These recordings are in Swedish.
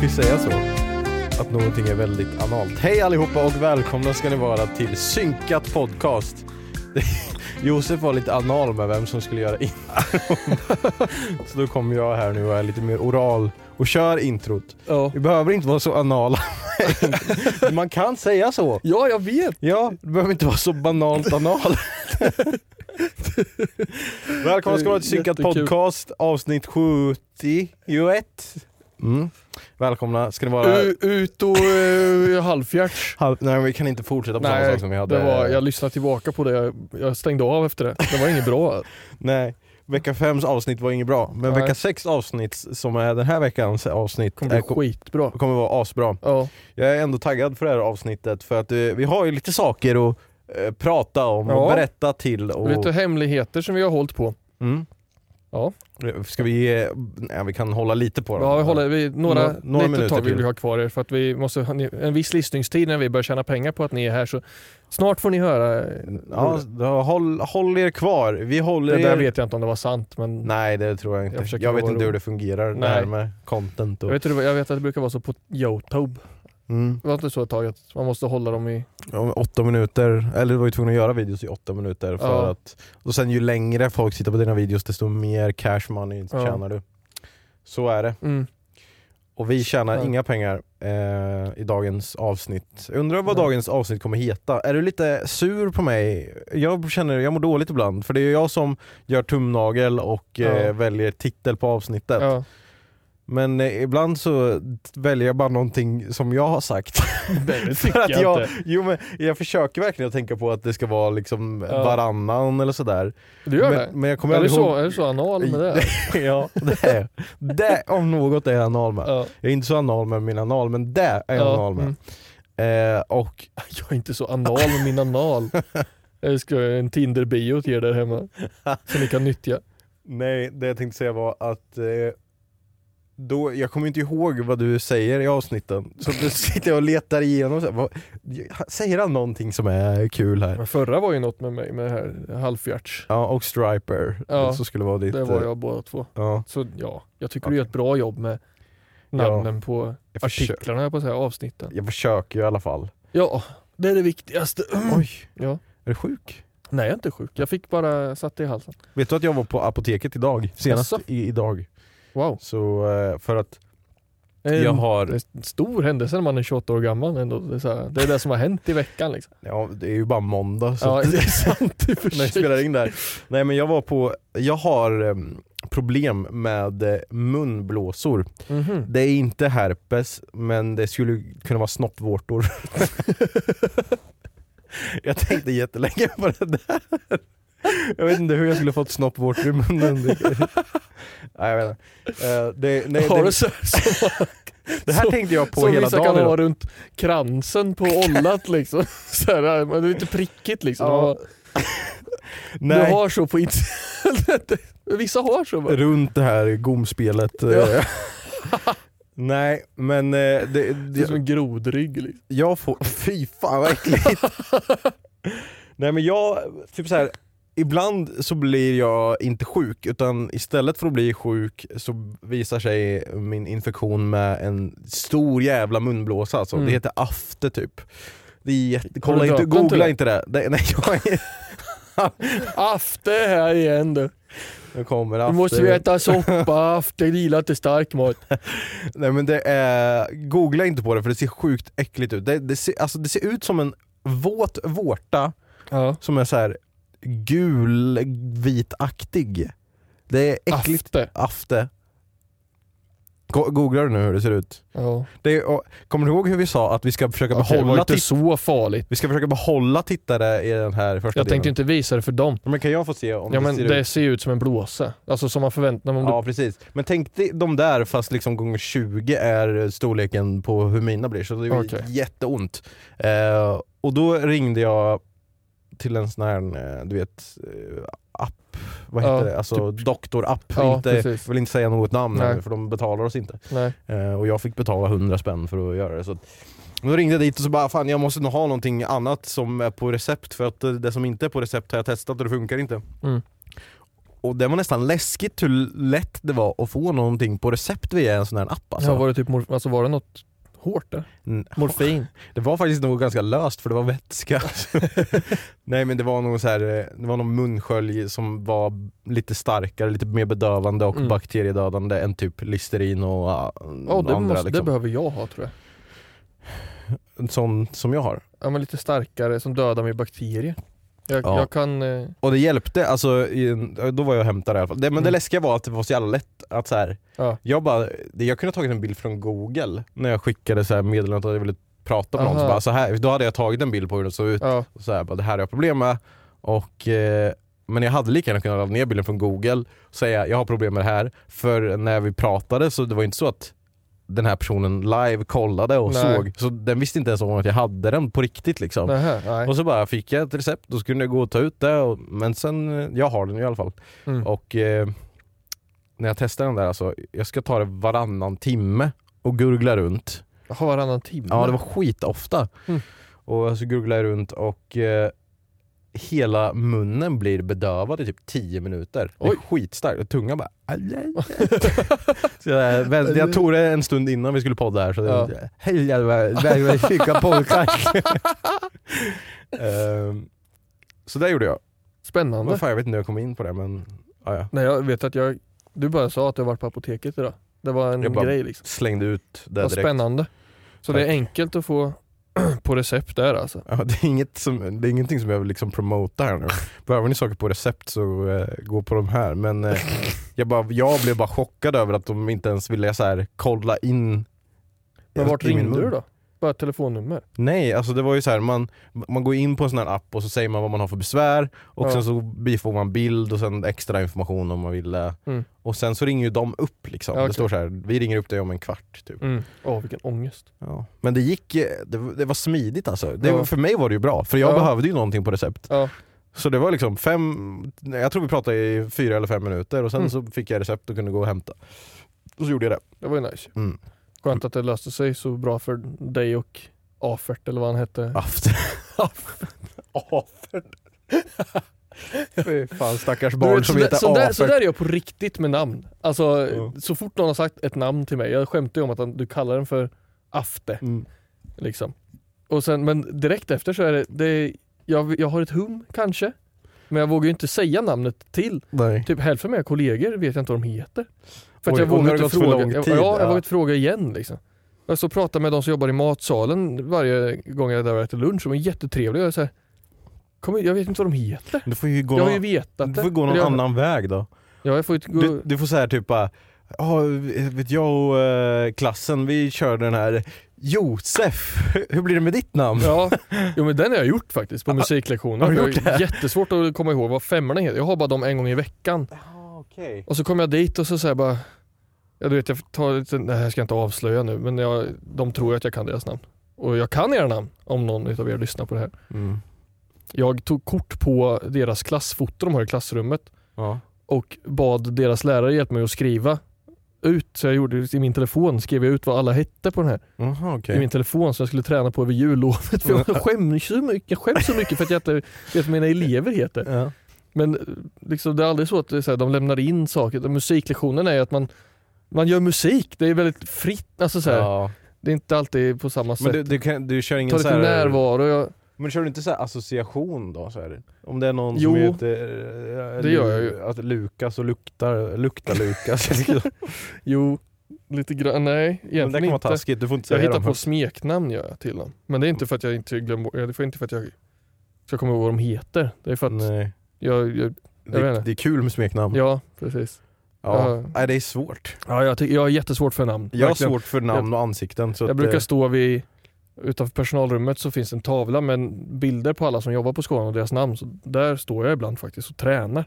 Kan ju säga så. Att någonting är väldigt analt. Hej allihopa och välkomna ska ni vara till Synkat Podcast. Josef var lite anal med vem som skulle göra intro. Så då kommer jag här nu och är lite mer oral och kör introt. Ja. Vi behöver inte vara så anala. Man kan säga så. ja, jag vet. Ja, du behöver inte vara så banalt anal. Välkomna ska vara till Synkat Jättekul. Podcast avsnitt 71. Mm. Välkomna ska ni vara. U- Ut och uh, halvfjärts. Halv... Nej vi kan inte fortsätta på samma Nej, sak som vi hade. det var, jag lyssnade tillbaka på det, jag, jag stängde av efter det. Det var inget bra. Nej, vecka 5 avsnitt var inget bra. Men Nej. vecka 6 avsnitt som är den här veckans avsnitt kommer är, bli skitbra. kommer vara asbra. Ja, Jag är ändå taggad för det här avsnittet för att eh, vi har ju lite saker att eh, prata om och Ja. berätta till. Och... lite hemligheter som vi har hållit på. Mm. Ja, Ska vi, nej, vi kan hålla lite på dem. ja vi håller, vi, några, Några- några lite minuter tag vill vi ha kvar er för att vi måste ha en viss lyssningstid när vi börjar tjäna pengar på att ni är här så snart får ni höra. Ja, då, håll, håll er kvar. Vi håller det er... där vet jag inte om det var sant men Nej det tror jag inte. Jag Jag, vet inte hur det fungerar det Nej. här med content. Och... jag vet, det jag vet att det brukar vara så på Youtube. Mm. Det var inte så ett tag att man måste hålla dem i... Ja, åtta minuter, eller du var ju tvungen att göra videos i åtta minuter för Ja. att Och sen ju längre folk sitter på dina videos desto mer cash money Ja. tjänar du. Så är det. Mm. Och vi tjänar Ja. inga pengar eh, i dagens avsnitt. Jag undrar vad Nej. dagens avsnitt kommer heta. Är du lite sur på mig? Jag känner, jag mår dåligt ibland för det är jag som gör tumnagel och eh, Ja. väljer titel på avsnittet. Men eh, ibland så väljer jag bara någonting som jag har sagt. Det För tycker att jag jag, inte. jo, men jag försöker verkligen att tänka på att det ska vara liksom Ja. varannan eller sådär. Du gör men, det? men jag kommer Är du, aldrig så, är du så anal med det? ja, det är Det om något är jag anal med. Ja. Jag är inte så anal med min anal, men det är jag Ja, anal med. mm. Eh, och Jag är inte så anal med min anal. Jag ska göra en Tinder-bio till er där hemma. Som ni kan nyttja. nej, det jag tänkte säga var att eh, då, jag kommer inte ihåg vad du säger i avsnitten, så då sitter jag och letar igenom, så här, vad, säger han någonting som är kul här? Men förra var ju något med mig med det här halvfjärts. Ja, och Striper, Ja, så skulle vara ditt... Det var eh, jag båda två. Ja, Så ja, jag tycker du gör ett bra jobb med namnen på jag, försöker, artiklarna jag på säga, avsnitten. jag försöker ju i alla fall. Ja, det är det viktigaste. Oj, Ja. är du sjuk? Nej jag är inte sjuk, jag fick bara satt det i halsen. Vet du att jag var på apoteket idag? Senast i, idag. Wow. Så eh, för att är jag en- har... det är en stor händelse när man är 28 år gammal ändå. Det är, så här, det, är det som har hänt i veckan liksom. Ja, det är ju bara måndag så Ja det är sant i när jag spelar in där. Nej men jag var på, jag har em, problem med eh, munblåsor. Mhm. Det är inte herpes, men det skulle kunna vara snoppvårtor. jag tänkte jättelänge på det där. Jag vet inte hur jag skulle fått snoppvårtor i munnen. Det- Nej, jag vet inte. Eh, det, nej, Har det, du så, som, det här som- tänkte jag på som hela vissa dagen kan ha runt kransen på ollat liksom. Så här, men det är lite prickigt liksom. Ja. Du har så på internet. Vissa har så. bara. runt det här gomspelet. eh. Ja. Nej, men eh, det, Det är som det, en grodrygg liksom. jag får... Fy fan vad äckligt! Nej men jag, typ så här. Ibland så blir jag inte sjuk utan istället för att bli sjuk så visar sig min infektion med en stor jävla munblåsa alltså. Mm. Det heter afte typ. Det är jätte, kolla du inte, googla inte det. det nej, jag, är, Afte här igen du. jag kommer Du afte. måste vi äta soppa, afte, gillar inte stark mat. Nej men det är, googla inte på det för det ser sjukt äckligt ut. Det, det, ser, alltså, det ser ut som en våt vårta Ja. som är så här gulvitaktig. Det är äckligt. Afte. Afte. Go- Googlar du nu hur det ser ut? Ja. Det är, och, kommer du ihåg hur vi sa att vi ska försöka Okej, det var behålla inte så farligt. Vi ska försöka behålla tittare i den här första Jag tänkte delen. inte visa det för dem. Men kan jag få se om Ja det men ser det ut? ser ut som en blåsa. Alltså som man förväntar sig. Ja precis. Men tänk dig de där fast liksom gånger 20 är storleken på hur mina blir så det är Okej. jätteont. Eh, och då ringde jag till en sån här, eh, du vet, eh, app. Vad heter Ja, det? Alltså doktorapp. Ja, inte, precis. vill inte säga något namn här, för de betalar oss inte. Eh, och jag fick betala 100 spänn för att göra det. Så då ringde jag dit och så bara, fan jag måste nog ha någonting annat som är på recept för att det, som inte är på recept har jag testat och det funkar inte. Mm. Och det var nästan läskigt hur lätt det var att få någonting på recept via en sån här app alltså. Ja, var det typ alltså var det något hårt där? Mm, Morfin? Det var faktiskt nog ganska löst för det var vätska. Nej men det var nog så här, eh, det var någon munskölj som var lite starkare, lite mer bedövande och Mm. bakteriedödande än typ Listerin och uh, Ja det, andra måste, det liksom. behöver jag ha tror jag. En sån som jag har. Ja men lite starkare som dödar med bakterier. Jag, Ja. jag kan... Eh, Och det hjälpte, alltså, i då var jag och hämtade i alla fall. Det, men det Mm. läskiga var att det var så jävla lätt att så här, ja. jag bara, det- jag kunde ha tagit en bild från google när jag skickade så här meddelandet att jag ville prata med någon. Så Aha. bara, så här, då hade jag tagit en bild på hur det såg ut ja. och så här, bara, det här har jag problem med. Och, eh, men jag hade lika gärna kunnat ladda ner bilden från google och säga jag har problem med det här. För när vi pratade så det var inte så att den här personen live kollade och Nej. såg. Så den visste inte ens om att jag hade den på riktigt liksom. Nej. Och så bara fick jag ett recept, då skulle jag gå och ta ut det. Och, men sen, eh, jag har den i alla fall. Mm. Och eh, när jag testar den där alltså, jag ska ta det varannan timme och gurgla runt. Jaha, varannan timme? Ja det var skitofta. Mm. Och så gurglar jag runt och eh, hela munnen blir bedövad i typ 10 minuter. Det är Oj. skitstarkt och tungan bara så jag, vänt- jag tog det en stund innan vi skulle podda här så Ja. hej podcast. Ehm, Så det gjorde jag. Spännande. Fan, jag vet inte hur jag kom in på det men ja. Nej jag vet att jag... Du bara sa att du har varit på apoteket idag. Det var en Jag bara grej liksom. slängde ut det Vad direkt. spännande. Så det är Tack. enkelt att få på recept där alltså. Ja, det, är inget som, det är ingenting som jag vill liksom promota här nu. Behöver ni saker på recept så eh, gå på de här. Men eh, jag, bara, jag blev bara chockad över att de inte ens ville så här, kolla in Men vart ringde du då? Bara telefonnummer? Nej, alltså det var ju så här, man, man går in på en sån här app och så säger man vad man har för besvär och Ja. sen så bifogar man bild och sen extra information om man vill. eh, Mm. Och sen så ringer ju de upp liksom. Ja, Det okej. står så här, vi ringer upp dig om en kvart typ. Mm. Åh vilken ångest. Ja. Men det gick, det, var- det var smidigt alltså. Det, Ja. För mig var det ju bra, för jag Ja. behövde ju någonting på recept. Så det var liksom fem, jag tror vi pratade i fyra eller fem minuter och sen Mm. så fick jag recept och kunde gå och hämta. Och så gjorde jag det. Det var ju nice. Mm. Skönt att det löste sig så bra för dig och Afert eller vad han hette. After. Afert. Fy fan stackars barn vet, som heter så, där, så Afert. där är jag på riktigt med namn. Alltså Ja. så fort någon har sagt ett namn till mig, jag skämtar ju om att han, du kallar den för Afte. Mm. Liksom. Och sen, men direkt efter så är det, det är, jag, jag har ett hum kanske, men jag vågar ju inte säga namnet till. Nej. Typ hälften av mina kollegor vet jag inte vad de heter. För att Oj, jag och vågar inte fråga. lång Jag, tid, ja, jag ja. vågar inte fråga igen liksom. Jag så pratar med de som jobbar i matsalen varje gång jag är där och äter lunch, de är jättetrevliga. Jag, är så här, kom, jag vet inte vad de heter. Du får ju gå Jag har ju någon, vetat du det. får gå någon jag, annan väg då. Ja, jag får ju gå, Du, du får säga typ bara, ja vet jag och eh, klassen vi körde den här Josef, hur blir det med ditt namn? Ja, jo, men den har jag gjort faktiskt på musiklektioner. Har du Jag gjort är det? Jättesvårt att komma ihåg vad femmorna heter. Jag har bara dem en gång i veckan. Okej. Och så kom jag dit och så säger jag bara, ja, du vet jag tar lite, det här ska jag inte avslöja nu, men jag, de tror att jag kan deras namn. Och jag kan era namn om någon av er lyssnar på det här. Mm. Jag tog kort på deras klassfoto de har i klassrummet Ja. och bad deras lärare hjälpa mig att skriva ut, så jag gjorde i min telefon, skrev jag ut vad alla hette på den här Jaha okej. i min telefon som jag skulle träna på över jullovet. För jag skäms så mycket, jag skäms så mycket för att jag inte vet vad mina elever heter. Ja. Men eh, liksom, det är aldrig så att så här, de lämnar in saker. Musiklektionen är ju att man, man gör musik, det är väldigt fritt. Alltså, så här, Ja. Det är inte alltid på samma sätt. Men du, du, kan, du kör ingen Ta så lite här, närvaro. Jag, Men kör du inte så association då? Så här? Om det är någon Jo, som heter eh, det gör jag ju. Att Lukas och luktar, luktar Lukas. jo, lite grann. Nej, Men det egentligen kan vara inte. taskigt, du får inte Jag säga hittar dem på smeknamn gör jag till dem. Men det är inte för att jag inte glömmer, det är inte för att jag ska komma ihåg vad de heter. Det är för att Nej. Jag, jag Det, vet inte. det är kul med smeknamn. ja precis. Ja. Ja. Nej, det är svårt. Ja, jag, jag har jättesvårt för namn. Jag har verkligen. svårt för namn och ansikten. Så Jag att, brukar eh, stå vid, utanför personalrummet så finns en tavla med bilder på alla som jobbar på skolan och deras namn. Så där står jag ibland faktiskt och tränar.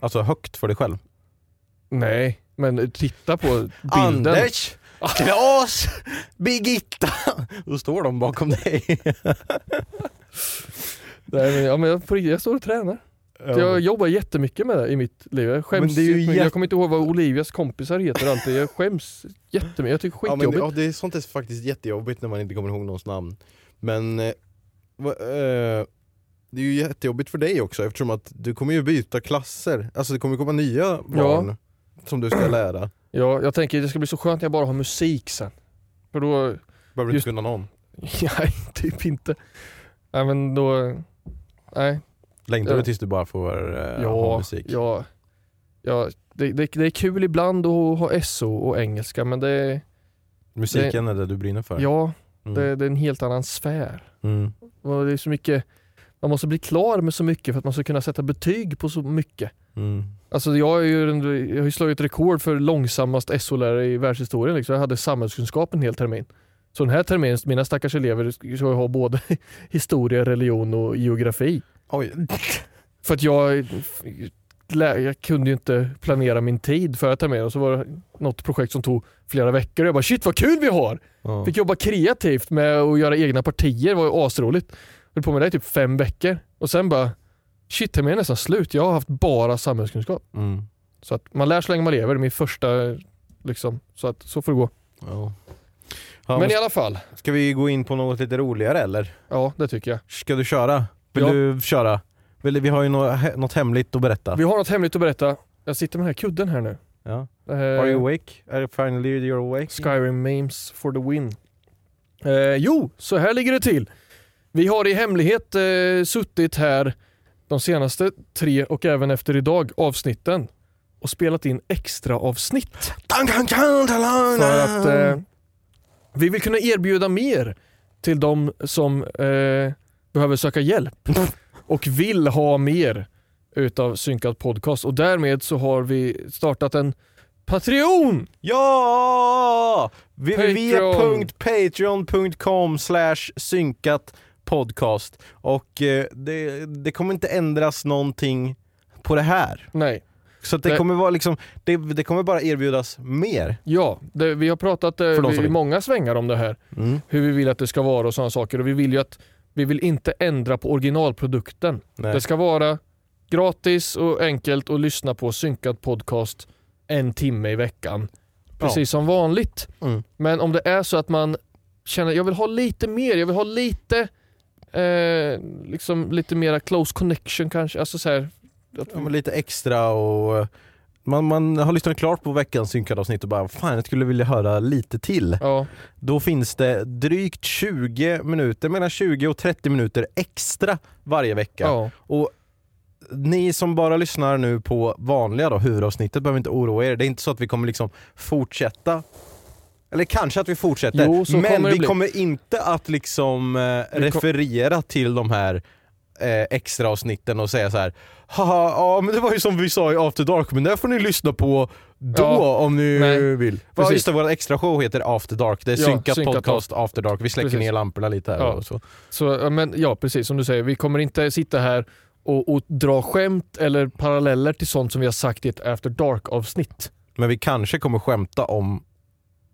Alltså högt för dig själv. Nej, men titta på bilden. Anders! Klas! Birgitta! Då står de bakom dig. Nej, men, ja, men jag, på riktigt, jag står och tränar. Jag jobbar jättemycket med det i mitt liv. Jag skäms jätte- Jag kommer inte ihåg vad Olivias kompisar heter alltid. Jag skäms jättemycket. Jag tycker det är Ja, men, skitjobbigt. ja, det är sånt är faktiskt jättejobbigt när man inte kommer ihåg någons namn. Men eh, va, eh, det är ju jättejobbigt för dig också eftersom att du kommer ju byta klasser. Alltså det kommer komma nya barn som du ska lära. Ja, jag tänker det ska bli så skönt när jag bara har musik sen. För då, Behöver du Just- inte kunna någon. nej typ inte. Nej men då, nej. Längtar du tills du bara får eh, ha Ja, musik? ja, ja det, det, det är kul ibland att ha SO och engelska men det, Musiken är det du brinner för? ja, Mm. det, det är en helt annan sfär. Mm. Och det är så mycket, man måste bli klar med så mycket för att man ska kunna sätta betyg på så mycket. Mm. Alltså jag, är ju, jag har ju slagit rekord för långsammast SO-lärare i världshistorien. Liksom. Jag hade samhällskunskap en hel termin. Så den här terminen, mina stackars elever ska ha både historia, religion och geografi. Oj. För att jag, jag kunde ju inte planera min tid förra terminen och så var det något projekt som tog flera veckor och jag bara shit vad kul vi har! Ja. Fick jobba kreativt med att göra egna partier, det var ju asroligt. Höll på med det i typ fem veckor och sen bara shit terminen är nästan slut, jag har haft bara samhällskunskap. Mm. Så att man lär så länge man lever, min första liksom, så att så får det gå. Ja. Ja, Men i alla fall, Ska vi gå in på något lite roligare eller? ja det tycker jag. Ska du köra? Vill Ja. du köra? Vill, vi har ju något, något hemligt att berätta. Vi har något hemligt att berätta. Jag sitter med den här kudden här nu. Ja. Eh, Are you awake? Are finally you're awake? Skyrim memes for the win. Eh, jo, så här ligger det till. Vi har i hemlighet eh, suttit här de senaste tre och även efter idag avsnitten och spelat in extra avsnitt. För att eh, vi vill kunna erbjuda mer till de som eh, behöver söka hjälp och vill ha mer utav synkad podcast och därmed så har vi startat en Patreon! Ja! www.patreon.com slash synkat podcast och eh, det, det kommer inte ändras någonting på det här. Nej, Så det Nej. kommer vara liksom, det, det kommer bara erbjudas mer. ja, det, vi har pratat eh, i många svängar om det här. Mm. Hur vi vill att det ska vara och sådana saker och vi vill ju att vi vill inte ändra på originalprodukten. Nej. Det ska vara gratis och enkelt att lyssna på synkad podcast en timme i veckan. Precis som vanligt. Mm. Men om det är så att man känner jag vill ha lite mer, jag vill ha lite eh, liksom lite mera close connection kanske. Alltså så här, att, lite extra och eh, man, man har lyssnat klart på veckans synkade avsnitt och bara fan jag skulle vilja höra lite till. ja, Då finns det drygt 20 minuter, mellan 20 och 30 minuter extra varje vecka. ja. Och ni som bara lyssnar nu på vanliga då, huvudavsnittet behöver inte oroa er. Det är inte så att vi kommer liksom fortsätta eller kanske att vi fortsätter, Jo, men kommer vi bli. kommer inte att liksom eh, referera till de här eh, extra avsnitten och säga så här. Haha, ja men det var ju som vi sa i After Dark, men det får ni lyssna på då Ja, om ni nej, vill. Precis. just det, vår extra show heter After Dark, det är Ja, synkat, synkat podcast After Dark. Vi släcker Precis. ner lamporna lite här Ja. och så. Så, men, ja, precis som du säger. Vi kommer inte sitta här och, och dra skämt eller paralleller till sånt som vi har sagt i ett After Dark-avsnitt. Men vi kanske kommer skämta om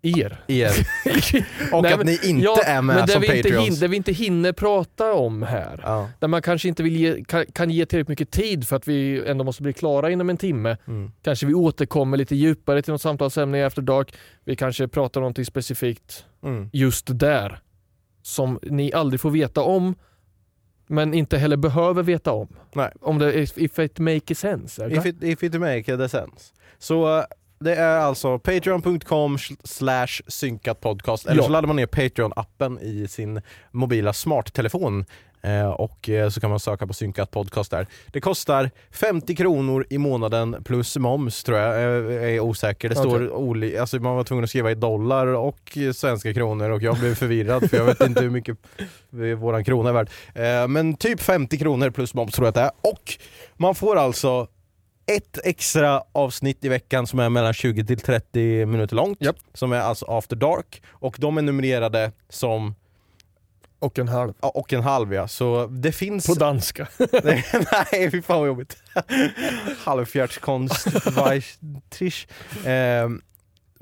er. er. Och Nej, att men- ni inte ja, är med men som Patreons. hin- Det vi inte hinner prata om här. Ja. Där man kanske inte vill ge, kan, kan ge tillräckligt mycket tid för att vi ändå måste bli klara inom en timme. Mm. Kanske vi återkommer lite djupare till något samtalsämne i After Dark. Vi kanske pratar om någonting specifikt Mm. just där. Som ni aldrig får veta om. Men inte heller behöver veta om. Nej. Om det, if, if it makes sense. If it, if it make the sense. Så det är alltså patreon.com slash synkat podcast eller Ja. så laddar man ner Patreon-appen i sin mobila smarttelefon eh, och eh, så kan man söka på synkat podcast där. Det kostar 50 kronor i månaden plus moms tror jag, jag är osäker. Det står oli- alltså man var tvungen att skriva i dollar och svenska kronor och jag blev förvirrad för jag vet inte hur mycket våran krona är värd. Eh, Men typ 50 kronor plus moms tror jag att det är och man får alltså ett extra avsnitt i veckan som är mellan 20 till 30 minuter långt. Japp. Som är alltså After Dark. Och de är numrerade som Och en halv. ja, och en halv ja. Så det finns... På danska. Nej, nej fy fan vad jobbigt. Halvfjärtskonst, Weisstrisch.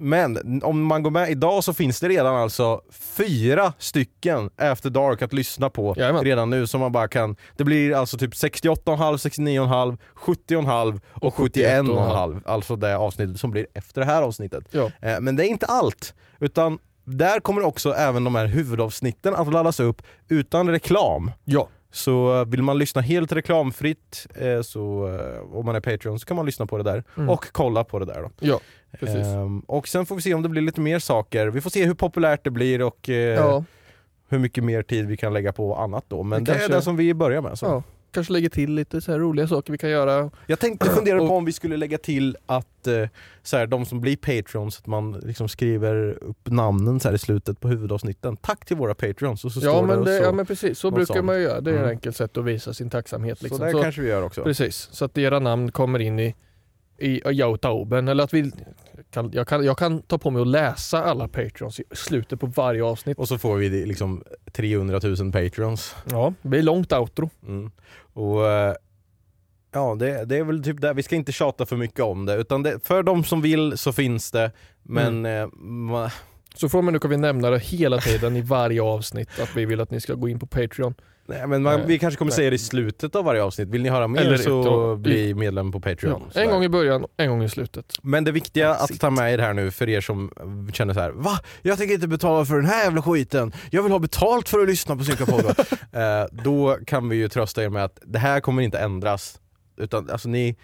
Men om man går med idag så finns det redan alltså fyra stycken After Dark att lyssna på Jajamän. redan nu som man bara kan. Det blir alltså typ 68,5, 69,5, 70,5 och Och 71,5. Alltså det avsnittet som blir efter det här avsnittet. Ja. Eh, Men det är inte allt, utan där kommer också även de här huvudavsnitten att laddas upp utan reklam. ja. Så eh, vill man lyssna helt reklamfritt eh, så om man är Patreon så kan man lyssna på det där Mm. och kolla på det där då. Ja, precis. Ehm, och sen får vi se om det blir lite mer saker. Vi får se hur populärt det blir och eh, ja. hur mycket mer tid vi kan lägga på annat då. Men Det det, kanske- är det som vi börjar med. Så. ja. Kanske lägger till lite så roliga saker vi kan göra. Jag tänkte fundera Och- på om vi skulle lägga till att eh, så här, de som blir Patreons, att man liksom skriver upp namnen så i slutet på huvudavsnitten. Tack till våra Patreons och så Ja står men, det och det, så. ja men precis, så brukar sånt. man ju göra. Det är Mm. ett enkelt sätt att visa sin tacksamhet. Liksom. Så det Så- kanske vi gör också. Precis, så att era namn kommer in i, i Jautauben. Eller att vi kan, jag, kan, jag kan ta på mig att läsa alla Patreons i slutet på varje avsnitt. Och så får vi det liksom 300 000 Patreons. Ja, det blir långt outro. Mm. Och eh, Ja det, det är väl typ det, vi ska inte tjata för mycket om det utan det, för de som vill så finns det men eh, ma, Så från och med nu kan vi nämna det hela tiden i varje avsnitt att vi vill att ni ska gå in på Patreon. Nej, men man, vi kanske kommer Nej. säga det i slutet av varje avsnitt. Vill ni höra mer Eller så ja, bli medlem på Patreon. Ja, Sådär. en gång i början, en gång i slutet. Men det viktiga att ta med er här nu för er som känner så här: Va? Jag tänker inte betala för den här jävla skiten. Jag vill ha betalt för att lyssna på Synka Podd. eh, då kan vi ju trösta er med att det här kommer inte ändras. Utan alltså ni,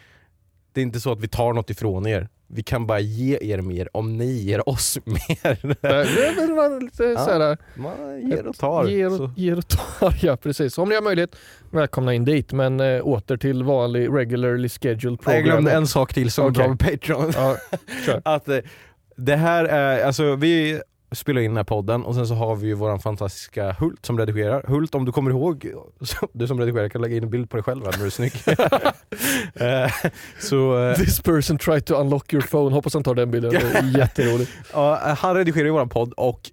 det är inte så att vi tar något ifrån er. Vi kan bara ge er mer om ni ger oss mer. Det bara lite Ja. Man ger och tar. Ger och, ger och tar, ja precis. Om ni har möjlighet, välkomna in dit. Men äh, åter till vanlig regularly scheduled program. Jag glömde en sak till som Okej. bra med Patreon. Ja, kör. att eh, det här är, alltså vi spelar in den här podden och sen så har vi ju våran fantastiska Hult som redigerar. Hult om du kommer ihåg, du som redigerar kan lägga in en bild på dig själv här när du är snygg. Eh, This person tried to unlock your phone. Hoppas han tar den bilden. Det är jätteroligt. ja, han redigerar ju våran podd och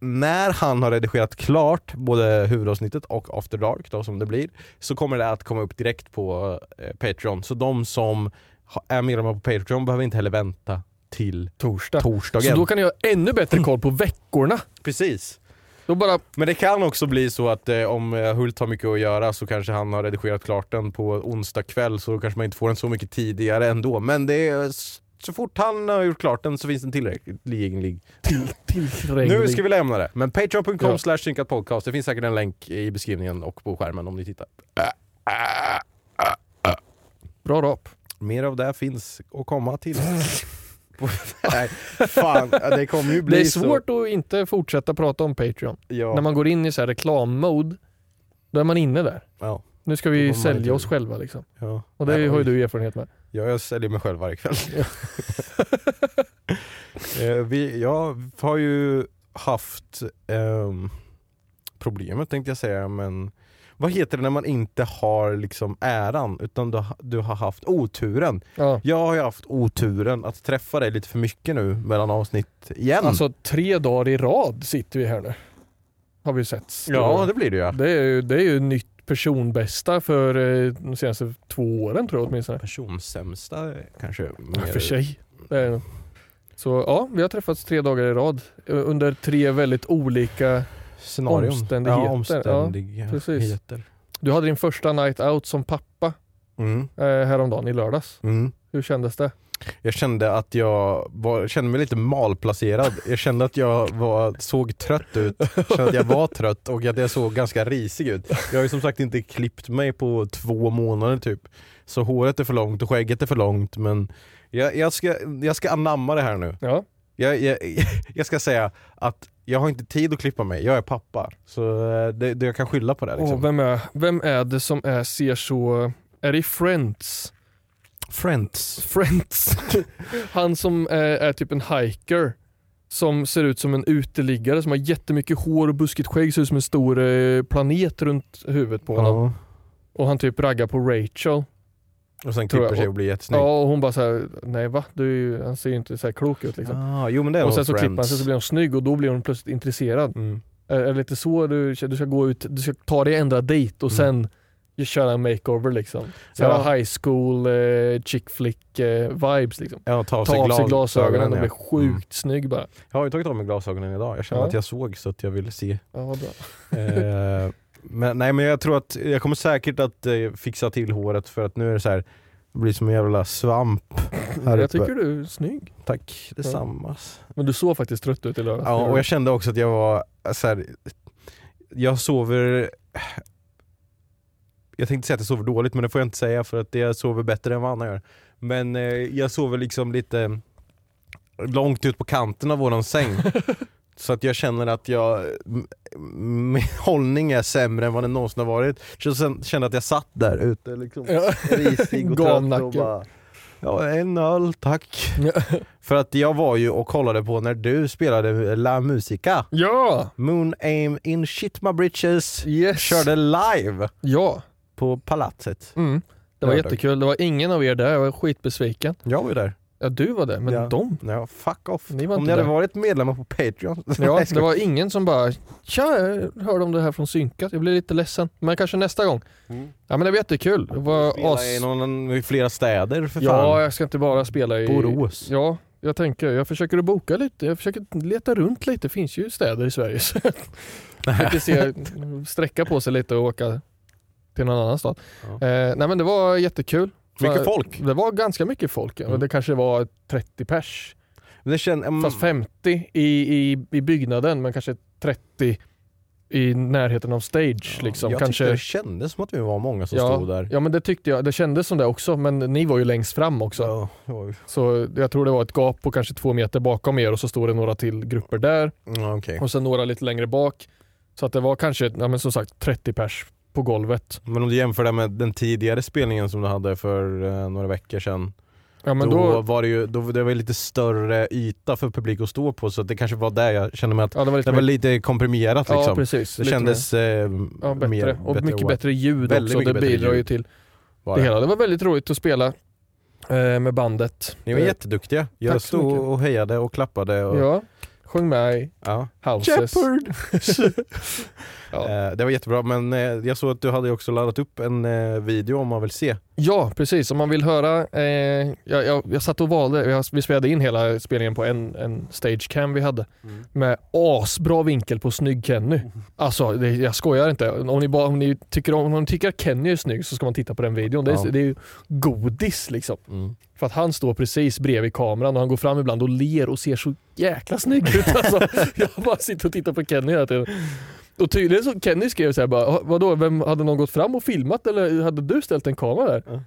när han har redigerat klart både huvudavsnittet och After Dark då, som det blir så kommer det att komma upp direkt på eh, Patreon. Så de som är medlemmar på Patreon behöver inte heller vänta till Torsdag. torsdagen. Så då kan ni ha ännu bättre koll på veckorna. Precis. Då bara, Men det kan också bli så att eh, om eh, Hult har mycket att göra så kanske han har redigerat klart den på onsdag kväll så då kanske man inte får den så mycket tidigare ändå. Men det är, så fort han har gjort klart den så finns den tillgänglig. till, tillgänglig. Nu ska vi lämna det. Men patreon.com Ja. slash synkat podcast. Det finns säkert en länk i beskrivningen och på skärmen om ni tittar. Bra rap. Mer av det finns att komma till. Nej, fan. Det kommer ju bli Det är så. svårt att inte fortsätta prata om Patreon. Ja. När man går in i så här reklammode, då är man inne där. Ja. Nu ska vi sälja oss själva liksom. Ja. Och det Ja, har ju du erfarenhet med. Ja, jag säljer mig själv varje kväll. eh, vi, jag har ju haft ehm, problemet tänkte jag säga, men vad heter det när man inte har liksom äran utan du, du har haft oturen? Ja. Jag har ju haft oturen att träffa dig lite för mycket nu mellan avsnitt igen. Alltså tre dagar i rad sitter vi här nu. Har vi sett. ja, det blir det ju. det, är ju, det är ju nytt personbästa för eh, de senaste två åren tror jag åtminstone. Personsämsta kanske. Ja, mer- för sig. Nog- Så ja, vi har träffats tre dagar i rad eh, under tre väldigt olika Scenarion. Omständigheter, Ja, ja, omständigheter. precis. Du hade din första night out som pappa Mm. eh, häromdagen i lördags. Mm. Hur kändes det? Jag kände att jag var, kände mig lite malplacerad. Jag kände att jag var, såg trött ut, jag kände att jag var trött och att jag såg ganska risig ut. Jag har ju som sagt inte klippt mig på två månader typ. Så håret är för långt och skägget är för långt men jag, jag, ska, jag ska anamma det här nu. Ja, Jag, jag, jag ska säga att jag har inte tid att klippa mig, jag är pappa. Så eh, det, det, jag kan skylla på det. Liksom. och vem, är, vem är det som är, ser så, är det Friends? Friends. Friends. Han som är, är typ en hiker som ser ut som en uteliggare som har jättemycket hår och buskigt skägg, ser ut som en stor eh, planet runt huvudet på honom. Ja. Och han typ raggar på Rachel. Och sen Tror jag. klipper sig och blir jättesnygg. Ja och hon bara såhär, nej va? Du han ser ju inte så här klok ut liksom. Ah, jo men det är och sen så klipper han Friends. sig så blir hon snygg och då blir hon plötsligt intresserad. Mm. Är är det lite så du, du ska gå ut, du ska ta dig ändra dejt och Mm. sen köra en makeover liksom. Så Ja. high school, eh, chick flick eh, vibes liksom. Ja, ta av Ta sig, av sig glas- glasögonen och ja. bli sjukt snygg bara. Jag har ju tagit av mig glasögonen idag, jag kände Ja. att jag såg så att jag ville se. Ja, vad bra. eh, men, nej men jag tror att jag kommer säkert att eh, fixa till håret för att nu är det så här det blir som en jävla svamp här jag uppe. tycker du är snygg. Tack detsamma. Men du såg faktiskt trött ut i lördags. Ja och jag kände också att jag var så här, jag sover jag tänkte säga att jag sover dåligt men det får jag inte säga för att jag sover bättre än vad andra gör. Men eh, jag sover liksom lite långt ut på kanten av våran säng. så att jag känner att jag, min hållning är sämre än vad den någonsin har varit. Så sen kände att jag satt där ute liksom Ja. risig och trött och bara Ja, en öl tack. För att jag var ju och kollade på när du spelade La Musica. Ja! Moon Aim in Shit My Britches Yes! körde live Ja! på Palatset. Mm. Det var jättekul. Det var ingen av er där. Jag var skitbesviken. Jag var ju där. Ja, du var där, men Ja. de? Ja, fuck off. Ni var Om ni hade där. varit medlemmar på Patreon. Ja, det var ingen som bara Tja, jag hörde om det här från Synkat. Jag blev lite ledsen. Men kanske nästa gång. Mm. Ja men det var jättekul. Det var as... i, någon, i flera städer för Ja, fan. jag ska inte bara spela i... Borås. Ja, jag tänker, jag försöker att boka lite. Jag försöker leta runt lite. Det finns ju städer i Sverige. Så jag försöker se, sträcka på sig lite och åka till någon annan stad. Ja. Eh, nej men det var jättekul. Mycket folk. Det var ganska mycket folk. Ja. Mm. Det kanske var 30 pers. Men Det känns, mm, Fast 50 i, i, i byggnaden men kanske 30 i närheten av stage. liksom. jag kanske... tyckte det kändes som att vi var många som ja, stod där. ja men det tyckte jag. Det kändes som det också men ni var ju längst fram också. Ja, Så jag tror det var ett gap på kanske två meter bakom er och så står det några till grupper där ja, okej. och sen några lite längre bak. Så att det var kanske, ja men som sagt 30 pers på golvet. Men om du jämför det med den tidigare spelningen som du hade för eh, några veckor sedan. Ja då, då, var det ju då, det var lite större yta för publik att stå på så det kanske var där jag kände mig att ja, det var lite det var lite komprimerat liksom. Ja precis. det kändes eh, ja, bättre. mer och mycket what bättre ljud Väldigt också. Det bättre bidrar ju till det hela. Det var väldigt roligt att spela eh, med bandet. Ni var Eh, jätteduktiga. Jag tack stod och hejade och klappade. Och, Ja, sjöng med ja. Houses. Ja. Eh, Det var jättebra men eh, jag såg att du hade också laddat upp en eh, video om man vill se. Ja, precis. Om man vill höra. Eh, jag, jag, jag satt och valde, jag, vi spelade in hela spelningen på en, en stagecam vi hade med asbra vinkel på snygg Kenny. Alltså, det, jag skojar inte. Om ni, bara, om, ni tycker om, om ni tycker att Kenny är snygg så ska man titta på den videon. Det är, Ja. det är ju godis liksom. Mm. För att han står precis bredvid kameran och han går fram ibland och ler och ser så jäkla snygg ut. Alltså, jag bara sitter och tittar på Kenny hela tiden. Och tydligen så Kenny skrev så här bara, "Ha- vadå, vem, hade någon gått fram och filmat eller hade du ställt en kamera där? Ja.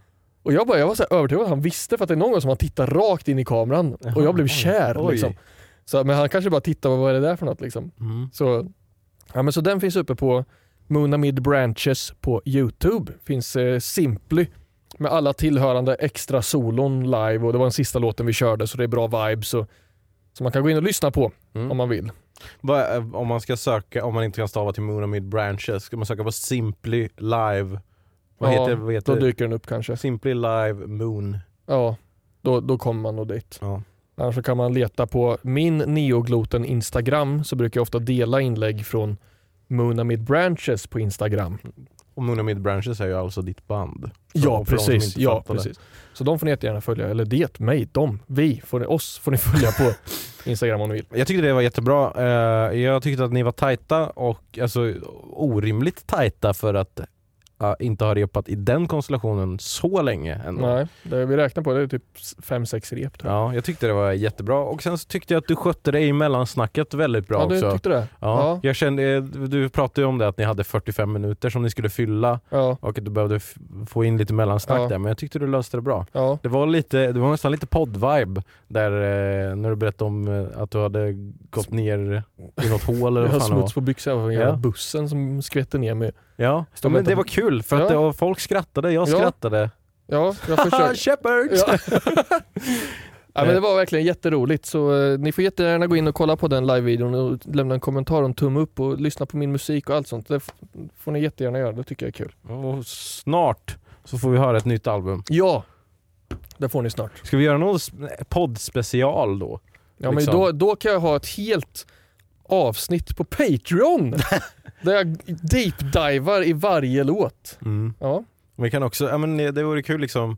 Och jag, bara, jag var så övertygad att han visste för att det är någon gång som han tittar rakt in i kameran och jag blev kär. Liksom. Så, men han kanske bara tittar, vad är det där för något liksom. Mm. Så, ja, men så den finns uppe på Moona Mid Branches på Youtube. Finns eh, Simply med alla tillhörande extra solon live och det var den sista låten vi körde så det är bra vibes. Och, så man kan gå in och lyssna på Mm. om man vill. Eh, om man ska söka, om man inte kan stava till Moon Mid Branches, ska man söka på Simply Live? Vad Ja, heter, vad Då heter det? dyker den upp kanske. Simply Live Moon. Ja, då, då kommer man nog dit. Ja. Annars så kan man leta på min neogloten Instagram så brukar jag ofta dela inlägg från Moona Mid Branches på Instagram. Och Moon Mid Branches är ju alltså ditt band. Ja precis, ja precis. Så de får ni jättegärna följa, eller det, mig, dem, vi, får ni, oss får ni följa på Instagram om ni vill. Jag tyckte det var jättebra. Eh, jag tyckte att ni var tajta och alltså orimligt tajta för att ja, inte ha repat i den konstellationen så länge ändå. Nej, det, vi räknar på det, är typ 5-6 rep jag. Ja, jag tyckte det var jättebra och sen så tyckte jag att du skötte dig i mellansnacket väldigt bra Ja, du också. tyckte det? Ja, Ja. Jag kände, du pratade ju om det att ni hade 45 minuter som ni skulle fylla Ja, och att du behövde få in lite mellansnack Ja. där men jag tyckte du löste det bra. ja. Det var, lite, det var nästan lite podd-vibe där eh, när du berättade om eh, att du hade gått ner i något hål eller Jag har vad fan det var. smuts på byxan av Ja. ja. bussen som skvätte ner mig. Ja, ja men det var kul för att Ja. det folk skrattade, jag Ja. skrattade. Ja, jag försökte. Shepherds! Ja. ja, men det var verkligen jätteroligt så eh, ni får jättegärna gå in och kolla på den live-videon och lämna en kommentar och en tumme upp och lyssna på min musik och allt sånt. Det får ni jättegärna göra, det tycker jag är kul. Och snart så får vi höra ett nytt album. Ja, det får ni snart. Ska vi göra någon poddspecial då? Ja, men Liksom. då, då kan jag ha ett helt avsnitt på Patreon där jag deep-divar i varje låt. Ja, Vi kan också, ja men det vore kul liksom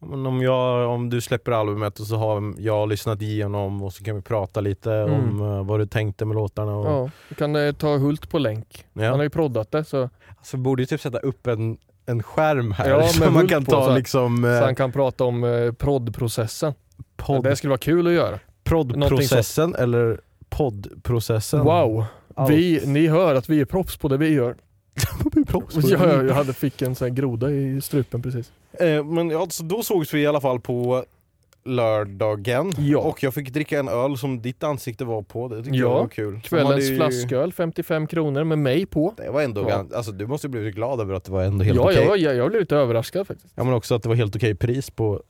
om, jag, om du släpper albumet och så har jag lyssnat igenom och så kan vi prata lite Mm. om eh, vad du tänkte med låtarna. Och, ja. Vi kan eh, ta Hult på länk. Ja. Han har ju proddat det så, Så borde ju typ sätta upp en, en skärm här Ja, med man kan på, ta så liksom så eh, han kan prata om eh, proddprocessen. podd, Det skulle vara kul att göra. proddprocessen eller poddprocessen. Wow! Allt. Vi, ni hör att vi är proffs på det vi gör. Vi är proffs på det. Jag, jag hade, fick en sån här groda i strupen precis. Eh, men alltså, då sågs vi i alla fall på lördagen Ja. och jag fick dricka en öl som ditt ansikte var på. Det tyckte Ja. jag var kul. Kvällens ju- flasköl, 55 kronor med mig på. Det var ändå Ja. gans- alltså du måste ju blivit glad över att det var ändå helt ja, okej. jag, var- jag, jag blev lite överraskad faktiskt. Ja men också att det var helt okej pris på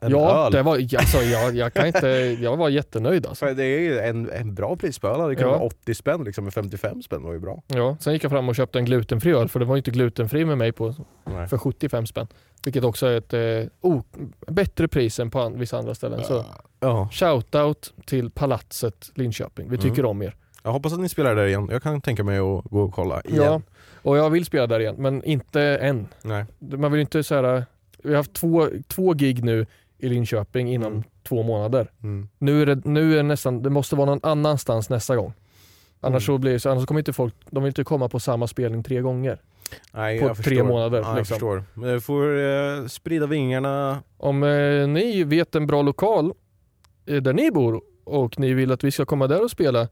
en ja, öl. det var, alltså, jag, jag, kan inte, jag var jättenöjd alltså. För det är ju en, en bra pris på öl, det kan Ja. vara 80 spänn liksom, men 55 spänn var ju bra. Ja, sen gick jag fram och köpte en glutenfri öl för det var ju inte glutenfri med mig på Nej. för 75 spänn. Vilket också är ett eh, oh, bättre pris än på an, vissa andra ställen. Så Ja. shoutout till Palatset Linköping. Vi Mm. tycker om er. Jag hoppas att ni spelar där igen, jag kan tänka mig att gå och kolla igen. Ja, och jag vill spela där igen, men inte än. Nej. Man vill inte så här, vi har haft två, två gig nu i Linköping inom Mm. två månader. Mm. Nu är, det, nu är det nästan, det måste vara någon annanstans nästa gång. Annars, Mm. så blir så, annars kommer inte folk, de vill inte komma på samma spelning tre gånger. Nej, På jag tre förstår. månader, Ja, jag liksom. förstår. Men jag får eh, sprida vingarna. Om eh, ni vet en bra lokal eh, där ni bor och ni vill att vi ska komma där och spela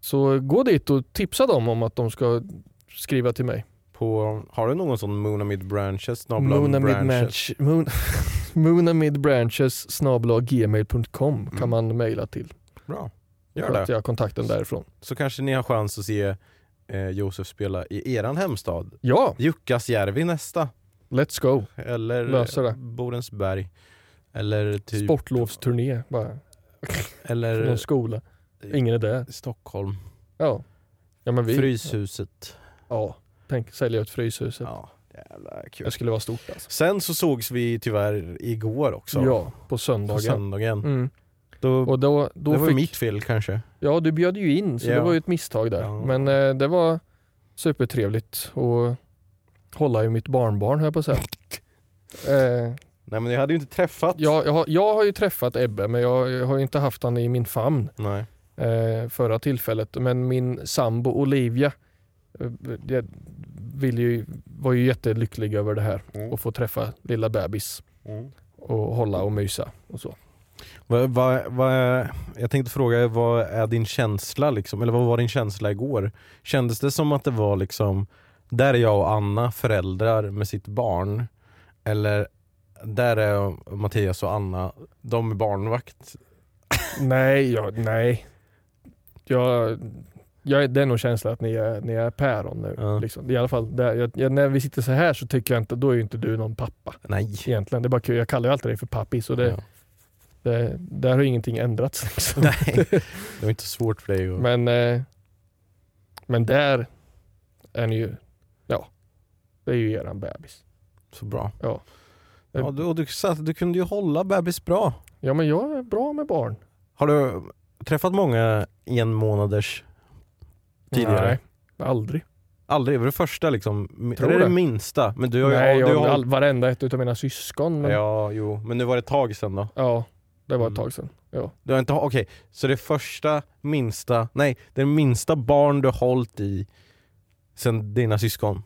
så gå dit och tipsa dem om att de ska skriva till mig. På, har du någon sån Moonamid Branches? Moonamid branches? Branch- Moon- Moonamidbranches gmail.com kan Mm. man mejla till. Bra, gör det. jag har kontakten därifrån. Så kanske ni har chans att se eh, Josef spela i eran hemstad. Ja, Jukkasjärvi nästa. let's go. Eller Löser det. Borensberg. Eller typ... Sportlovsturné bara. Eller någon skola. Ingen är där. Stockholm. Ja. Ja men vi. Fryshuset. Ja. Tänk sälja ut Fryshuset. Ja, jävla kul. Det skulle vara stort alltså. Sen så sågs vi tyvärr igår också. Ja, på På söndagen. söndagen. Mm. Då, Och då, då det var fick, mitt fel kanske. Ja, du bjöd ju in så Ja. det var ju ett misstag där. Ja. Men eh, det var supertrevligt att hålla i mitt barnbarn höll jag på att säga. eh, Nej men jag hade ju inte träffat. jag, jag, har, jag har ju träffat Ebbe men jag, jag har ju inte haft han i min famn Nej. eh, förra tillfället. Men min sambo Olivia jag vill ju, var ju jättelycklig över det här Mm. och få träffa lilla bebis Mm. och hålla och mysa och så. Vad, vad, vad, jag tänkte fråga, vad är din känsla liksom? Eller vad var din känsla igår? Kändes det som att det var liksom, där är jag och Anna föräldrar med sitt barn? Eller där är Mattias och Anna, de är barnvakt? Nej, ja, nej. Jag, jag, det är nog känslan att ni är, ni är päron nu. Ja. Liksom. I alla fall, där, jag, jag, när vi sitter så här så tycker jag inte, då är ju inte du någon pappa. Nej. Egentligen. Det är bara kul. Jag kallar ju alltid dig för pappi så det, Ja. det, där har ju ingenting ändrats. Liksom. Nej, det var inte svårt för dig att... Men, eh, men där är ni ju, ja, det är ju eran bebis. Så bra. Ja. Ja, du, och du, du kunde ju hålla bebis bra. Ja men jag är bra med barn. Har du träffat många en månaders tidigare? Nej, aldrig. aldrig, var det första liksom? Tror är det det. det minsta? Men du har ju, Nej, du jag, har, all, varenda ett utav mina syskon. Men, ja. Ja, jo, men nu var det ett tag sedan då? det var ett Mm. tag sedan. Ja. Du har inte, okej, så det första, minsta, nej, det minsta barn du hållit i sen dina syskon?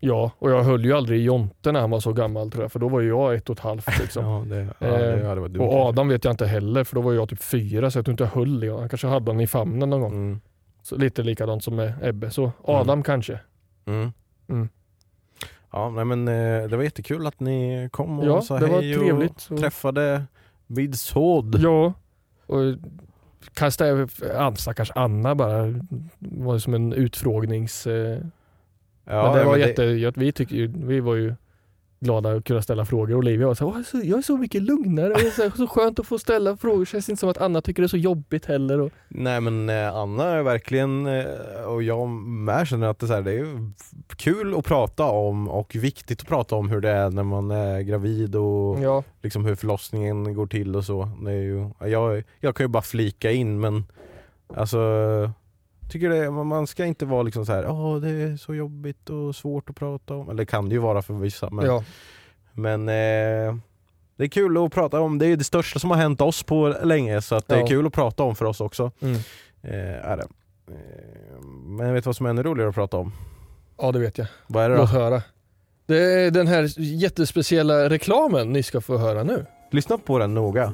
ja, och jag höll ju aldrig i Jonte när han var så gammal tror jag, för då var ju jag ett och ett halvt liksom. Ja, det, ja, det, Eh, ja, det var och. Adam vet jag inte heller, för då var jag typ fyra så jag tror inte jag höll i honom. Han kanske hade honom i famnen någon gång. Mm. Så lite likadant som med Ebbe. Så Adam kanske. Mm. Mm. Ja, nej, men eh, det var jättekul att ni kom och Ja, sa det var hej och trevligt. Och, träffade vid såd. ja, och kastade stackars Anna bara. Det var som en utfrågnings... Eh, Ja, men det var men jätte, jag- vi, tycker, ju- vi var ju glada att kunna ställa frågor. Olivia var så, här, "Åh, så jag är så mycket lugnare och så, så skönt att få ställa frågor. Känns inte som att Anna tycker det är så jobbigt heller. Och, Nej men eh, Anna är verkligen, eh, och jag med känner att det, är här, det är kul att prata om och viktigt att prata om hur det är när man är gravid och ja, liksom hur förlossningen går till och så. Det är ju, jag, jag kan ju bara flika in men alltså tycker det, man ska inte vara liksom så här, åh det är så jobbigt och svårt att prata om. Eller det kan det ju vara för vissa men, ja, men eh, det är kul att prata om, det är det största som har hänt oss på länge så att det är Ja. kul att prata om för oss också. mm. Eh, är det. Eh, men vet vad som är ännu roligare att prata om. ja, det vet jag. Vad är det Låt då? höra. Det är den här jättespeciella reklamen ni ska få höra nu. Lyssna på den noga.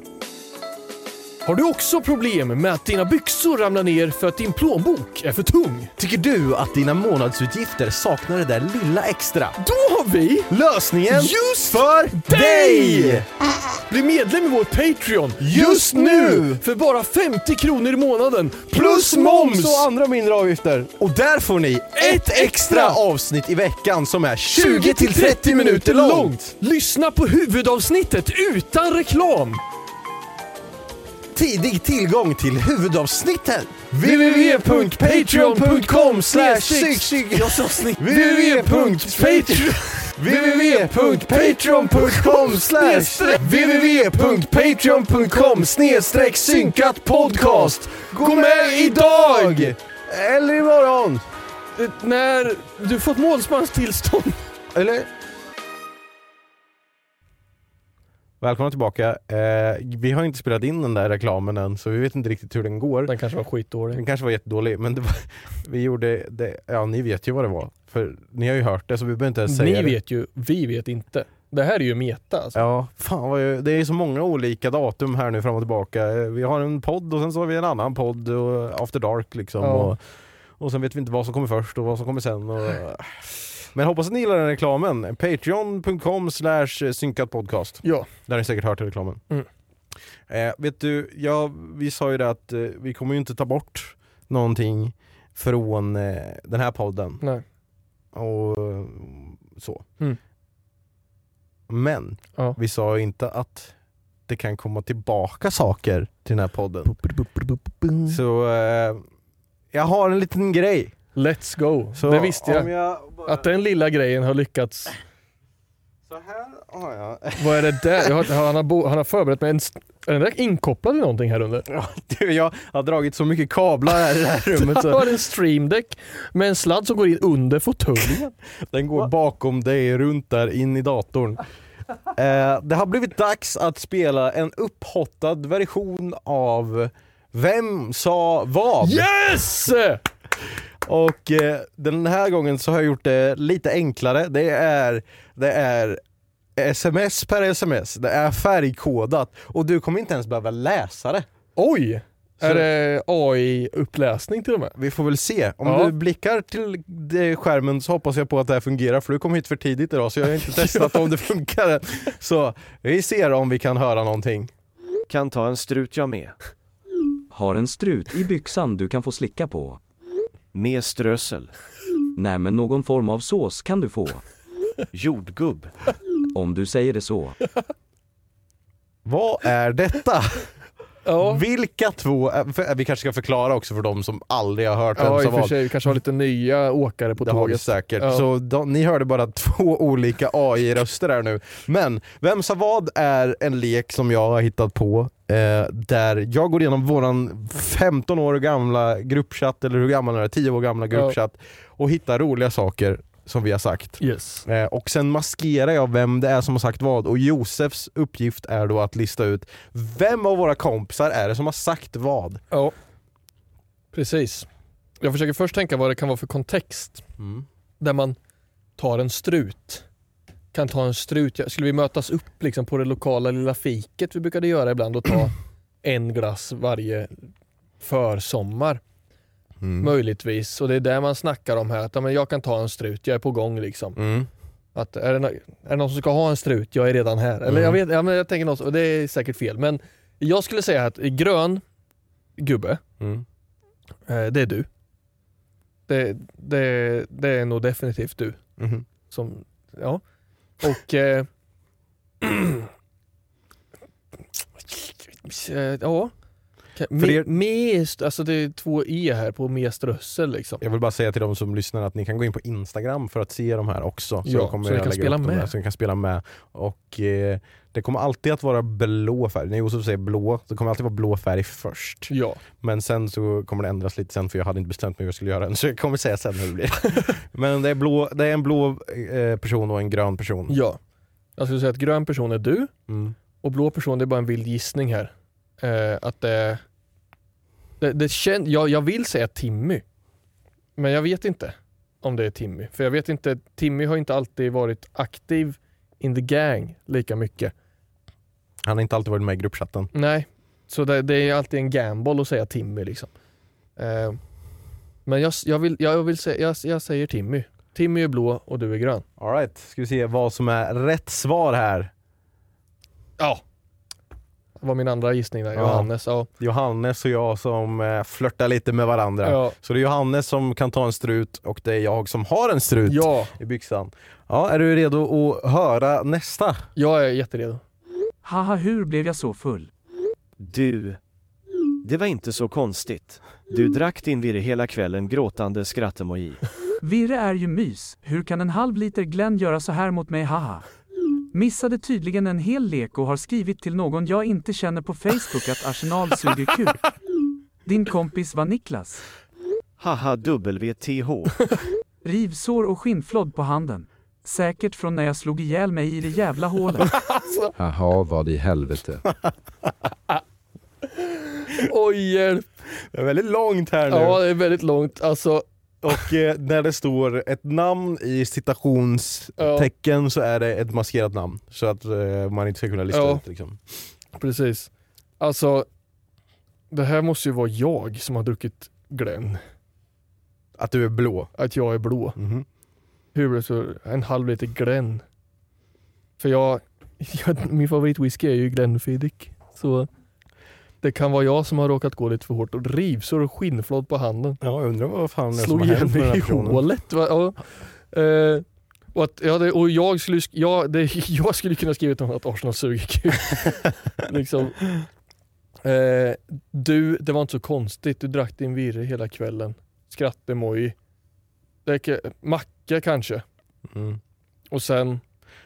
Har du också problem med att dina byxor ramlar ner för att din plånbok är för tung? Tycker du att dina månadsutgifter saknar det där lilla extra? Då har vi Lösningen just för dig! dig! Bli medlem i vår Patreon Just nu! för bara 50 kronor i månaden Plus moms och andra mindre avgifter. Och där får ni ett extra avsnitt i veckan som är 20-30 minuter långt. Lyssna på huvudavsnittet utan reklam. Tidig tillgång till huvudavsnitten. www.patreon.com www.patreon www.patreon.com www.patreon.com snedstreck synkat podcast. Gå med idag! Eller imorgon. Eh, När du fått målsmanstillstånd. Eller? Välkomna tillbaka. Eh, vi har inte spelat in den där reklamen än så vi vet inte riktigt hur den går. Den kanske var skitdålig. Den kanske var jättedålig men det var, vi gjorde det, ja ni vet ju vad det var. För ni har ju hört det så vi behöver inte ens säga Ni det. vet ju, vi vet inte. Det här är ju meta alltså. Ja, fan vad jag, det är så många olika datum här nu fram och tillbaka. Eh, Vi har en podd och sen så har vi en annan podd och After Dark liksom. Ja. Och, och sen vet vi inte vad som kommer först och vad som kommer sen. Och, men hoppas att ni gillar den reklamen. Patreon.com slash synkat podcast. Ja. Där har ni säkert hört reklamen. Mm. Eh, vet du, ja, vi sa ju det att eh, vi kommer ju inte ta bort någonting från eh, den här podden. Nej. Och så. Mm. Men Ja. vi sa ju inte att det kan komma tillbaka saker till den här podden. Så eh, jag har en liten grej. Let's go. Så det visste jag. jag bara... Att den lilla grejen har lyckats. Så här har jag. Vad är det där? Jag har, han, har bo, han har förberett mig en... Är den där inkopplad i någonting här under? Ja, du, jag har dragit så mycket kablar här i det här rummet så har en streamdeck med en sladd som går in under fåtöljen. den går bakom dig, runt där, in i datorn. Eh, det har blivit dags att spela en upphottad version av Vem sa vad? Yes! Och eh, den här gången så har jag gjort det lite enklare. Det är, det är sms per sms, det är färgkodat och du kommer inte ens behöva läsa det. Oj! Så- Är det AI-uppläsning till och med? Vi får väl se. Om Ja. du blickar till skärmen så hoppas jag på att det här fungerar för du kom hit för tidigt idag så jag har inte testat om det funkar. Så vi ser om vi kan höra någonting. Kan ta en strut jag med. Har en strut i byxan du kan få slicka på. Med strösel. Nej men någon form av sås kan du få. Jordgubb. Om du säger det så. Vad är detta? Ja, Vilka två, för, vi kanske ska förklara också för de som aldrig har hört vem ja och som för var. sig. Vi kanske har lite nya åkare på Det har vi tåget. säkert. Ja. Så de, ni hörde bara två olika AI-röster här nu. Men Vem sa vad är en lek som jag har hittat på Eh, där jag går igenom våran 15 år gamla gruppchatt, eller hur gammal är det? 10 år gamla gruppchatt och hittar roliga saker som vi har sagt. Yes. Eh, och sen maskerar jag vem det är som har sagt vad och Josefs uppgift är då att lista ut vem av våra kompisar är det som har sagt vad. Ja, precis. Jag försöker först tänka vad det kan vara för kontext. Där man tar en strut. Kan ta en strut. Skulle vi mötas upp liksom på det lokala lilla fiket vi brukade göra ibland och ta en glass varje försommar. Mm. Möjligtvis. Och det är där man snackar om här. Att ja, men jag kan ta en strut, jag är på gång liksom. Mm. Att, är, det, nå- är det någon som ska ha en strut? Jag är redan här. Eller Mm. jag vet, ja, men jag tänker något, och det är säkert fel. Men jag skulle säga att grön gubbe, Mm. eh, det är du. Det, det, det är nog definitivt du. Mhm. Som, ja. Och... Eh, ja. För er- Me, mest, alltså det är två e här på meströssel liksom. Jag vill bara säga till de som lyssnar att ni kan gå in på Instagram för att se de här också. Ja, kommer så ni kan spela med. Där, så ni kan spela med. Och eh, det kommer alltid att vara blå färg. När Josef säger blå så kommer det alltid vara blå färg först. Ja. Men sen så kommer det ändras lite sen för jag hade inte bestämt mig hur jag skulle göra än. Så jag kommer säga sen hur det blir. Men det är, blå, det är en blå eh, person och en grön person. ja. Jag skulle säga att grön person är du Mm. och blå person det är bara en vild gissning här. Eh, att det, det, det kän, jag, jag vill säga Timmy. Men jag vet inte om det är Timmy. För jag vet inte, Timmy har inte alltid varit aktiv in the gang lika mycket. Han har inte alltid varit med i gruppchatten. Nej, så det, det är alltid en gamble att säga Timmy liksom. Eh, men jag, jag, vill, jag, vill säga, jag, jag säger Timmy. Timmy är blå och du är grön. Alright, ska vi se vad som är rätt svar här. Ja. Det var min andra gissning där, Ja. Johannes. Ja. Johannes och jag som eh, flörtar lite med varandra. Ja. Så det är Johannes som kan ta en strut och det är jag som har en strut ja, i byxan. Ja, är du redo att höra nästa? jag är jätteredo. Haha hur blev jag så full? Du. Det var inte så konstigt. Du drack din virre hela kvällen gråtande skrattemoji. Virre är ju mys, hur kan en halv liter Glenn göra så här mot mig haha? Missade tydligen en hel lek och har skrivit till någon jag inte känner på Facebook att Arsenal suger kuk. Din kompis var Niklas. Haha WTH. Rivsår och skinnflodd på handen. Säkert från när jag slog ihjäl mig i det jävla hålet. Haha vad i helvete. Oj hjälp. Det är väldigt långt här nu. Ja det är väldigt långt. Alltså, Och eh, när det står ett namn i citationstecken så är det ett maskerat namn. Så att eh, man inte ska kunna lista Ja. ut liksom. precis. Alltså, det här måste ju vara jag som har druckit Glenn. Att du är blå. Att jag är blå. Mhm. Hur blev det så? En halv liter Glenn. För jag, jag min favoritwhisky är ju Glenfiddich. Så det kan vara jag som har råkat gå lite för hårt. Och rivsår och skinnflåd på handen. Ja, jag undrar vad fan det är som Slog har igen hänt med den här i personen. hålet. Va? Ja. Eh, och, att, ja, det, och jag skulle, sk- ja, det, jag skulle kunna skrivit om att Arsenal suger kuk. liksom. eh, du, det var inte så konstigt. Du drack din virre hela kvällen. Skrattemoji. Macka kanske. Mm. Och sen,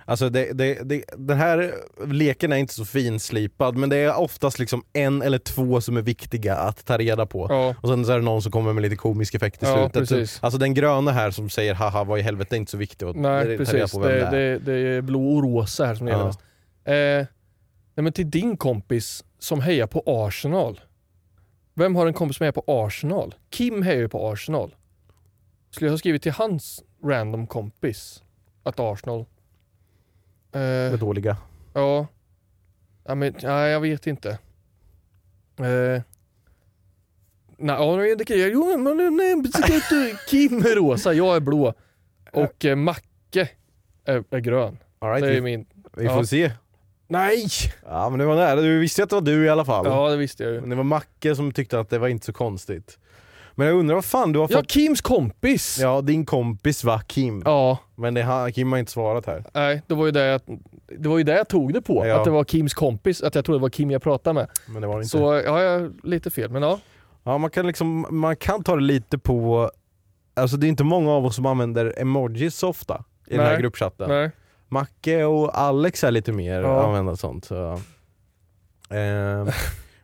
Alltså det, det, det, den här leken är inte så finslipad men det är oftast liksom en eller två som är viktiga att ta reda på. ja, Och sen så är det någon som kommer med lite komisk effekt i Ja, slutet. precis. Alltså den gröna här som säger haha vad i helvete är inte så viktigt att nej ta reda precis. på vem Det, det, är. det, det är blå och rosa här som det Ja. mest. Eh, nej men till din kompis som hejar på Arsenal. Vem har en kompis som hejar på Arsenal? Kim hejar ju på Arsenal. Skulle jag ha skrivit till hans random kompis att Arsenal... Eh, dåliga. ja. ja men, nej, jag vet inte. Eh, nej, ja, det kan jag. Jo, men nej, Kim är rosa, jag är blå. Och eh, Macke är, är grön. All right, Det är vi, min... vi får ja. se. Nej! Ja men det var nära, du visste att det var du i alla fall. Ja, det visste jag ju. Men det var Macke som tyckte att det var inte så konstigt. Men jag undrar vad fan du har Ja, fått... Kims kompis! Ja, din kompis var Kim. Ja, Men det, har- Kim har inte svarat här. nej, det var ju det jag, det var ju det jag tog det på. Ja. Att det var Kims kompis, att jag trodde det var Kim jag pratade med. Men det var det inte. Så ja, jag har lite fel, men ja. Ja, man kan liksom, man kan ta det lite på... Alltså det är inte många av oss som använder emojis så ofta i den här Nej. gruppchatten. Nej. Macke och Alex är lite mer Ja. använda sånt. Så. Eh,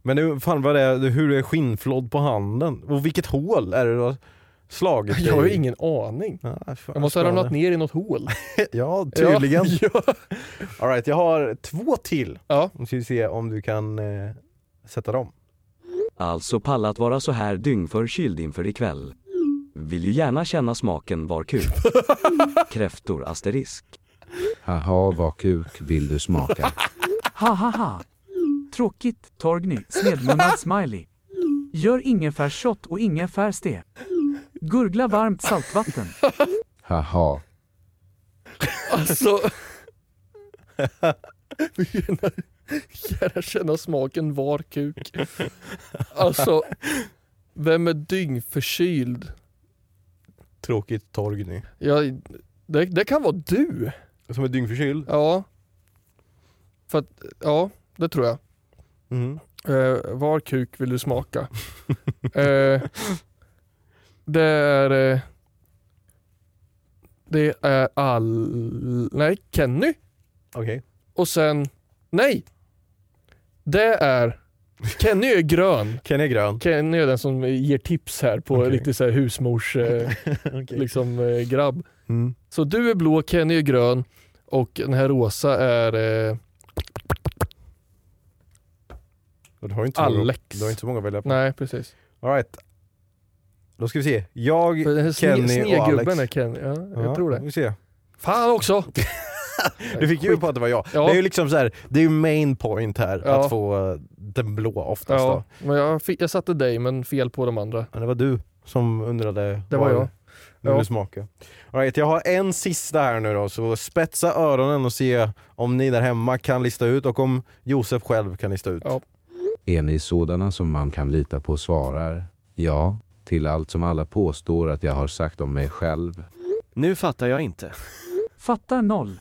men det, fan vad det är, hur är skinnflådd på handen? Och vilket hål är det har slagit Jag har ju ingen aning. Ja, fan, Jag måste ha ramlat ner i något hål. Ja, tydligen. Ja, ja. All right, jag har två till. Ja. Nu ska vi se om du kan eh, sätta dem. Alltså pallat vara så här dyngförkyld inför ikväll. Vill ju gärna känna smaken var kul. Kräftor asterisk. Haha vad kuk vill du smaka? Ha ha ha. Tråkigt, Torgny, snedmunnad smiley. Gör ingefärsshot och ingefärste. Gurgla varmt saltvatten. Haha. Alltså. Gärna, gärna känna smaken var kuk. Alltså. Vem är dyngförkyld? Tråkigt Torgny. Jag, det, det kan vara du. Som är dyngförkyld? Ja. För att, ja, det tror jag. Mm. Eh, var kuk vill du smaka? eh, det är... Eh, det är all... Nej, Kenny. Okej. Och sen... Nej! Det är... Kenny är grön. Kenny är grön. Kenny är den som ger tips här på Okej. riktigt så här husmors eh, Okej. liksom, eh, grabb. Mm. Så du är blå, Kenny är grön och den här rosa är Du har ju inte så många, Alex. du har inte så många att välja på. Nej precis. All right. Då ska vi se. Jag, Kenny sne, och Alex. är Kenny. Ja, jag Ja, tror Vi det. får se. Fan också! Du fick ju på att det var jag. Ja. Det är ju liksom så här, det är ju main point här, Ja. att få eh, den blå oftast Ja, då. men jag, jag satte dig men fel på de andra. Men det var du som undrade Det var jag. Hur Ja. All right, jag har en sista här nu då, så spetsa öronen och se om ni där hemma kan lista ut och om Josef själv kan lista ut. Ja. Är ni sådana som man kan lita på svarar ja till allt som alla påstår att jag har sagt om mig själv. Nu fattar jag inte. Fattar noll.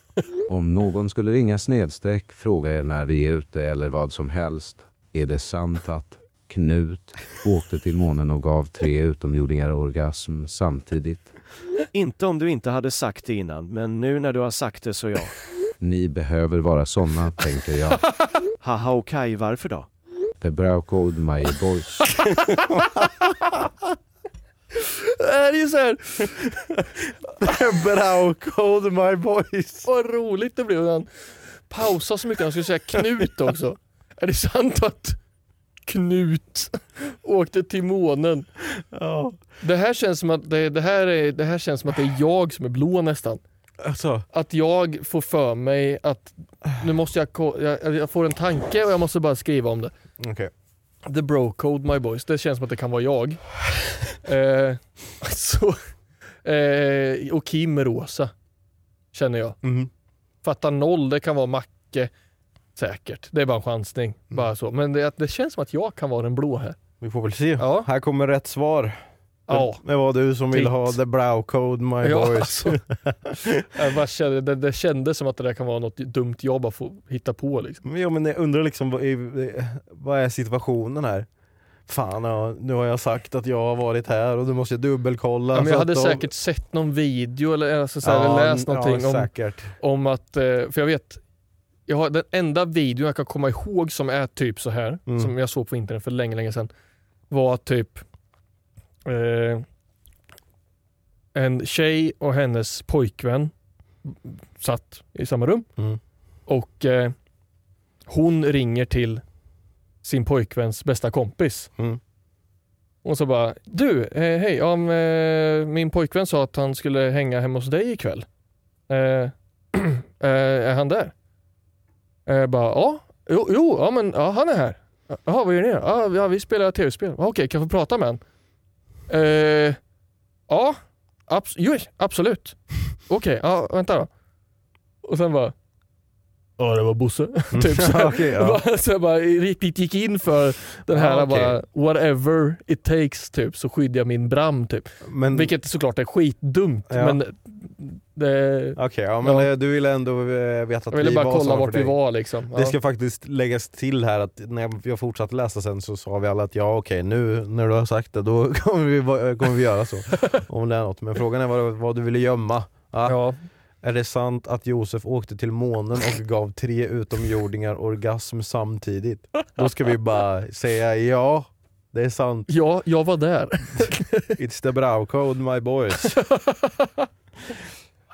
Om någon skulle ringa snedstreck, fråga er när vi är ute eller vad som helst. Är det sant att Knut åkte till månen och gav tre utomjordingar orgasm samtidigt? Inte om du inte hade sagt det innan, men nu när du har sagt det så ja. Ni behöver vara såna, tänker jag. Haha okej, varför då? The brow code my boys. Det är ju såhär, Brau code my boys. vad roligt det blev när han pausade så mycket. Han skulle säga Knut också. Är det sant att Knut åkte till månen? Ja. Det här känns som att det, det, här är, det här känns som att det är jag som är blå nästan. Alltså, Att jag får för mig att nu måste jag, jag, jag får en tanke och jag måste bara skriva om det. okej. The bro code my boys, det känns som att det kan vara jag. eh, så, eh, och Kim rosa, känner jag. Mhm. Fattar noll, det kan vara Macke. Säkert, det är bara en chansning. Bara så. Men det, det känns som att jag kan vara den blå här. Vi får väl se. Ja. Här kommer rätt svar. Ja. Det var du som ville ha the brow code my Ja, boys. alltså. jag kände, det, det kändes som att det där kan vara något dumt jag bara får hitta på. Liksom. Ja, men jag undrar liksom vad är, vad är situationen här? Fan, ja, nu har jag sagt att jag har varit här och du måste jag dubbelkolla. Ja, men jag att hade de- säkert sett någon video eller, alltså, så här, Ja, läst någonting ja, om, om att, eh, för jag vet, jag har den enda videon jag kan komma ihåg som är typ så här Mm. som jag såg på internet för länge, länge sedan, var typ eh, en tjej och hennes pojkvän satt i samma rum Mm. och eh, hon ringer till sin pojkväns bästa kompis. Mm. Och så bara, du, eh, hej, ja, eh, min pojkvän sa att han skulle hänga hemma hos dig ikväll. Eh, eh, är han där? Eh, bara, ja, jo, jo ja, men ja, han är här. Jaha, vad gör ni då? Ja, vi spelar tv-spel. Okej, kan jag få prata med han? Eh, ja, abs- jo, absolut. Okej, ja, vänta då. Och sen bara, ja det var Bosse. typ så här. Okej, ja. Så jag bara riktigt gick in för den här Ja, okej. bara whatever it takes typ så skyddar jag min bram typ. Men, Vilket såklart är skitdumt Ja. men det, Okej, ja, men Ja. eh, du ville ändå eh, veta att jag ville vi bara var kolla vart vi var liksom. Det ska faktiskt läggas till här att när jag fortsatte läsa sen så sa vi alla att ja okej nu när du har sagt det då kommer vi, kommer vi göra så. om det är något. Men frågan är vad, vad du ville gömma. Ja. Är det sant att Josef åkte till månen och gav tre utomjordingar orgasm samtidigt? Då ska vi bara säga ja, det är sant. Ja, jag var där. It's the brow code my boys.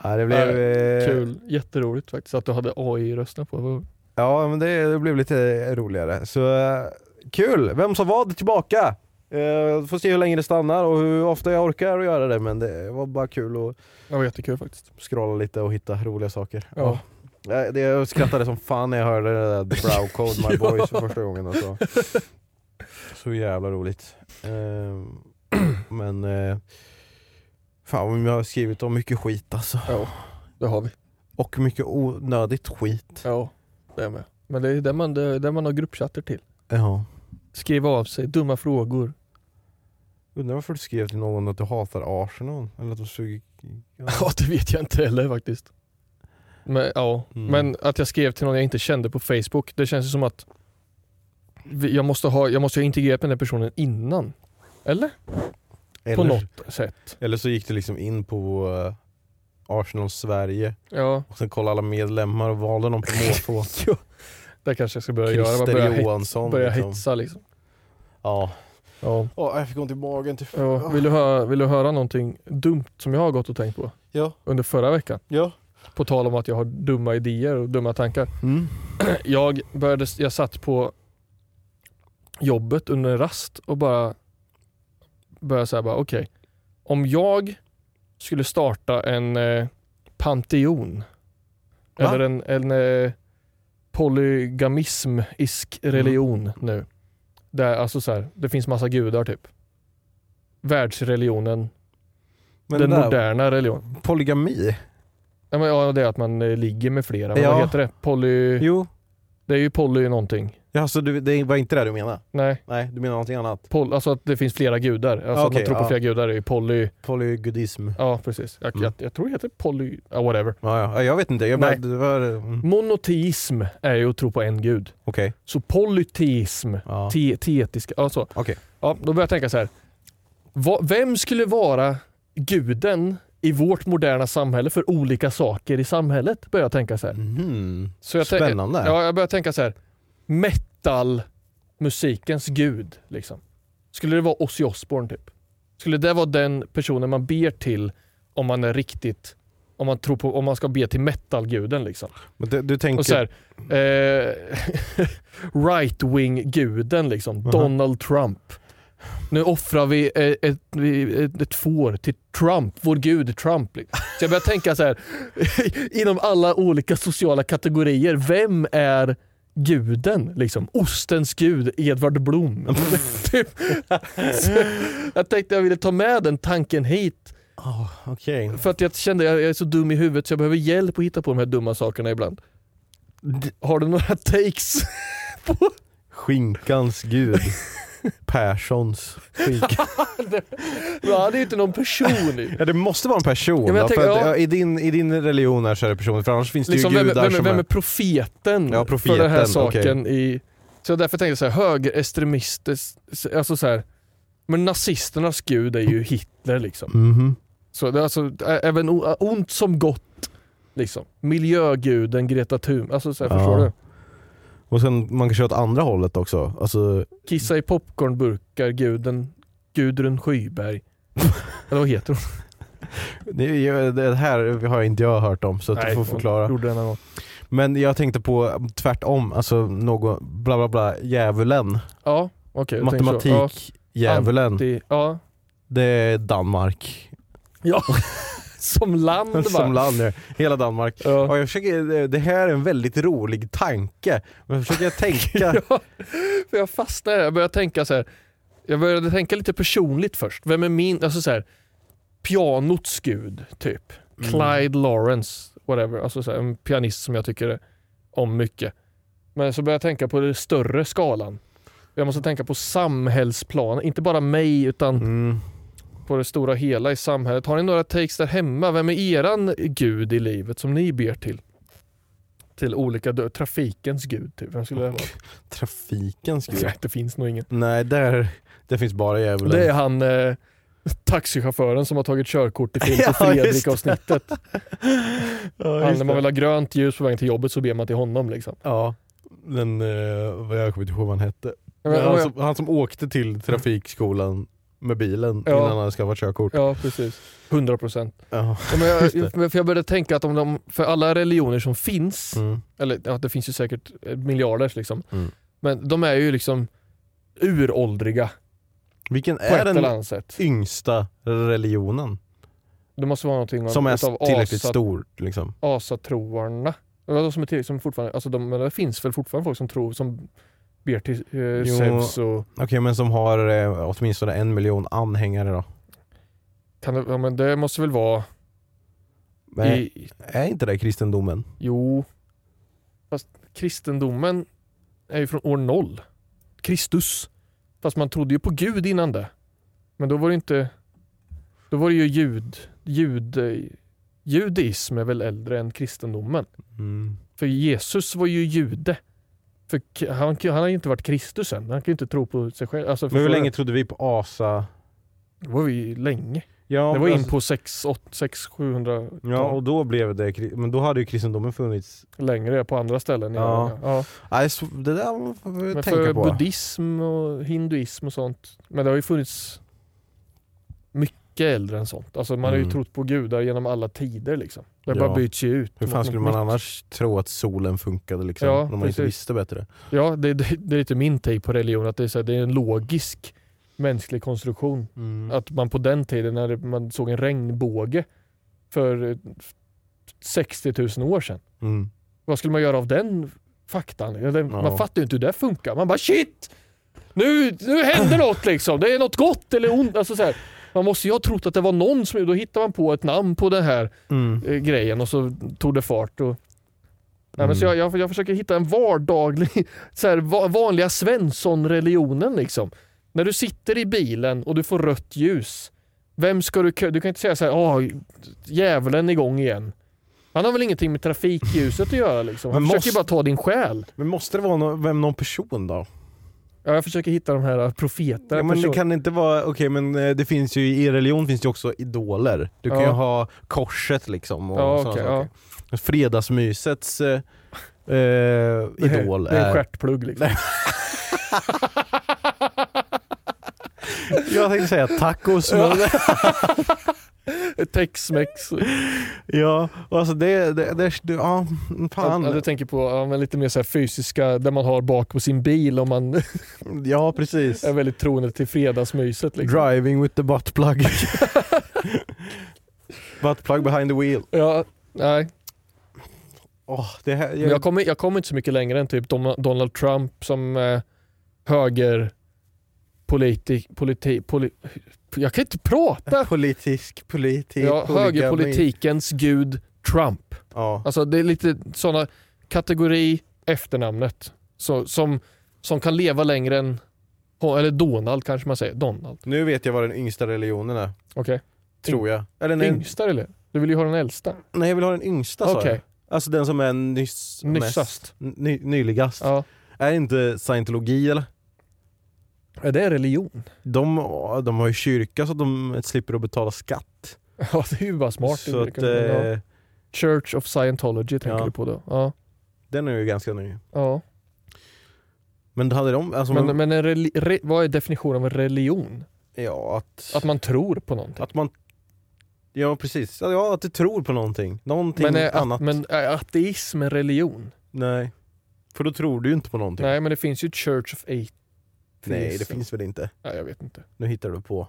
Ja, det blev, eh, Kul, jätteroligt faktiskt att du hade AI-rösten på. Ja, men det, det blev lite roligare. Så eh, kul! Vem som vad tillbaka! Eh, får se hur länge det stannar och hur ofta jag orkar att göra det men det var bara kul att Det var jättekul faktiskt. scrolla lite och hitta roliga saker. Ja. Ja, det, jag skrattade som fan när jag hörde det där The Brow Code My Boys för första gången. Alltså. Så jävla roligt. Eh, men eh, fan jag har skrivit om mycket skit alltså. Ja, det har vi. Och mycket onödigt skit. Ja, det är med. Men det är det man, det det man har gruppchatter till. Ja. Skriva av sig, dumma frågor. Undrar varför du skrev till någon att du hatar Arsenal? Eller att du suger... Ja, det vet jag inte heller faktiskt. Men, ja. Mm. Men att jag skrev till någon jag inte kände på Facebook, det känns ju som att jag måste ha, jag måste ha integrerat med den personen innan. Eller? På Eller, något sätt. eller så gick du liksom in på uh, Arsenal Sverige Ja, och sen kollade alla medlemmar och valde någon på måfå. det kanske jag ska börja göra. Bara Christer Börja, Johansson. börja liksom. hetsa liksom. Ja. Ja. Åh, jag fick ont i magen. Till... Ja, vill, du höra, vill du höra någonting dumt som jag har gått och tänkt på Ja. under förra veckan? Ja. På tal om att jag har dumma idéer och dumma tankar. Mm. Jag, började, jag satt på jobbet under en rast och bara började säga bara okej. om jag skulle starta en eh, panteon Va? eller en, en eh, polygamismisk religion nu. Där, alltså så här, det finns massa gudar typ. Världsreligionen, Men den där, moderna religionen. polygami? Ja, men, ja, det är att man eh, ligger med flera. Men Ja. Vad heter det? Poly... Jo. Det är ju poly någonting. Ja, så du, det var inte det du menade? Nej, Nej, du menar någonting annat? pol, alltså att det finns flera gudar. Alltså att Okej, man tror på ja. flera gudar är ju poly... Polygudism. Ja precis. Jag, Mm. jag, jag tror det heter poly... Ja, whatever. Ja, ja. Jag vet inte, jag bara, det var... Mm. Monoteism är ju att tro på en gud. Okej. Så polyteism, Ja. te, teetiska, ja så. Okej. Ja, då börjar jag tänka så här. Vad- vem skulle vara guden i vårt moderna samhälle för olika saker i samhället? Börjar jag tänka så här. Mhm. Så jag Spännande. Ja, jag börjar tänka så här. Metal musikens gud. Liksom. Skulle det vara Ozzy Osbourne typ? Skulle det vara den personen man ber till om man är riktigt om man, tror på, om man ska be till metalguden liksom. Men du, tänker... Och så här, eh, right-wing-guden liksom, Aha. Donald Trump. Nu offrar vi eh, ett, ett, ett får till Trump, vår gud Trump. Liksom. Så jag börjar tänka så här, inom alla olika sociala kategorier, vem är guden? Liksom? Ostens gud, Edvard Blom. typ. Jag tänkte jag ville ta med den tanken hit. Oh, Okej. För att jag kände att jag är så dum i huvudet så jag behöver hjälp att hitta på de här dumma sakerna ibland. Har du några takes? Skinkans gud. Perssons skinka. Det är ju inte någon person. i. Ja det måste vara en person. Ja, men jag tänker, för att, ja. i, din, I din religion här så är det personer, för annars finns det Liksom, ju vem, gudar vem, som vem är... profeten, Ja, profeten, för den här saken? I, så därför tänkte jag så här, högerextremister, alltså så här, men nazisternas gud är ju Hitler liksom. Mhm. Så det är alltså även ont som gott. Liksom. Miljöguden Greta Thun, alltså så här, Ja. förstår du? Och sen man kan köra åt andra hållet också. Alltså, Kissa i popcornburkar, guden Gudrun Schyberg. Eller vad heter hon? det, här har inte jag hört om så att du får förklara. Gjorde. Men jag tänkte på tvärtom, alltså någon bla bla bla, djävulen. Ja, tänkte så. Ja, anti- Ja, Det är Danmark. ja. som land bara. Som land nu. Hela Danmark. Ja. Och jag försöker, det här är en väldigt rolig tanke. Men jag försöker tänka. Ja, för jag fastnade jag började tänka så här. Jag började tänka lite personligt först. Vem är min, alltså så här, pianots gud typ. Mm. Clyde Lawrence, whatever. Alltså så här, en pianist som jag tycker om mycket. Men så började jag tänka på den större skalan. Jag måste tänka på samhällsplanen, inte bara mig utan Mm. På det stora hela i samhället. Har ni några takes där hemma? Vem är eran gud i livet som ni ber till? Till olika dö- trafikens gud typ. Vem skulle det vara? Trafikens gud. Ja, det finns nog ingen. Nej, där, det finns bara djävulen. Det är han, eh, taxichauffören som har tagit körkort i Filip och Ja, just Fredrik det. avsnittet. Ja, Han, när man vill ha grönt ljus på vägen till jobbet så ber man till honom. Liksom. ja. Den, eh, vad jag kommer inte ihåg vad han hette. Men- han, som, han som åkte till trafikskolan med bilen Ja. innan han skaffat körkort. Ja precis, 100 procent. Ja. Men jag, för jag började tänka att om de, för alla religioner som finns, Mm. eller ja, det finns ju säkert eh, miljarders liksom, Mm. men de är ju liksom uråldriga Vilken är den yngsta religionen? Det måste vara någonting Som är tillräckligt asa, stor liksom? asatroarna. Eller De som är tillräckligt, som fortfarande, alltså de, det finns väl fortfarande folk som tror, som ber till eh, Zeus och Okej men som har eh, åtminstone en miljon anhängare då? kan det, ja, men det måste väl vara Men i, är inte det kristendomen? Jo, fast kristendomen är ju från år noll. Kristus. Fast man trodde ju på Gud innan det. Men då var det inte... Då var det ju jud... jud judaism är väl äldre än kristendomen. Mm. För Jesus var ju jude. För han, han har ju inte varit Kristus än. Han kan ju inte tro på sig själv. Alltså, Men hur länge trodde vi på asa? Det var vi länge. Ja, det var in alltså- på 6, 6 700 Ja och då blev det, men då hade ju kristendomen funnits. längre på andra ställen. Ja. ja. Nej, det där får vi Men tänka för på. buddhism och hinduism och sånt. Men det har ju funnits mycket äldre än sånt. Alltså man har ju Mm. trott på gudar genom alla tider liksom. Det har Ja. bara byts ju ut. Hur fan skulle man nytt. annars tro att solen funkade liksom? Ja, om man precis. inte visste bättre. Ja, det, det, det är lite min take på religion. Att det är, så här, det är en logisk mänsklig konstruktion. Mm. Att man på den tiden när man såg en regnbåge för eh, 60 000 år sedan. Mm. Vad skulle man göra av den faktan? Den, Ja. Man fattar ju inte hur det funkar. Man bara shit! Nu, nu händer något liksom. Det är något gott eller ont. Alltså, så här, man måste ju ha trott att det var någon som... Då hittar man på ett namn på den här Mm. eh, grejen och så tog det fart. Och, Nej, men så Mm. jag, jag, jag försöker hitta en vardaglig, så här, va, vanliga Svensson-religionen liksom. När du sitter i bilen och du får rött ljus. Vem ska du Du kan inte säga så här, åh, djävulen igång igen. Han har väl ingenting med trafikljuset att göra liksom. Han Men försöker måste- bara ta din själ. Men måste det vara någon, vem, någon person då? Ja, jag försöker hitta de här profeterna. Ja, men det kan inte vara, okej men eh, det finns ju i religion finns det också idoler. Du kan Ja. ju ha korset liksom och Ja, okej, saker. Fredagsmysets eh, eh, Det är- idol Det är en är... stjärtplugg liksom. Jag tänkte säga tacos men... Tex-Mex. ja, alltså det, det, det, det ja, fan. Ja, du tänker på ja, lite mer så fysiska, där man har bak på sin bil om man Ja precis. är väldigt troende till fredagsmyset. Liksom. Driving with the butt plug. butt plug behind the wheel. Ja, nej. Åh, det här, jag, Jag kommer, jag kommer inte så mycket längre än typ Donald Trump som eh, höger politik, politi, poli, jag kan inte prata. politisk, politik, Ja, polygami. högerpolitikens gud Trump. Ja. Alltså det är lite sådana kategori efternamnet så, som, som kan leva längre än, eller Donald kanske man säger, Donald. Nu vet jag vad den yngsta religionen är, Okej. tror jag. Eller nej, Yngsta eller? Du vill ju ha den äldsta. nej jag vill ha den yngsta sa Okej, jag. Alltså den som är nyss, Nyssast. mest, ny, nyligast. ja. Är inte scientologi eller? Är det religion? De, de har ju kyrka så att de slipper att betala skatt. Ja det är ju bara smart. så att, Ja. eh, Church of Scientology tänker Ja. du på då? Ja. den är ju ganska ny. ja. Men hade de, alltså, Men, men re, vad är definitionen av en religion? ja att, Att man tror på någonting. att man Ja precis, ja att du tror på någonting. Någonting men, är, annat. att, men är ateism en religion? Nej. För då tror du ju inte på någonting. Nej men det finns ju Church of. Nej det finns väl inte. Nej, jag vet inte. Nu hittar du på.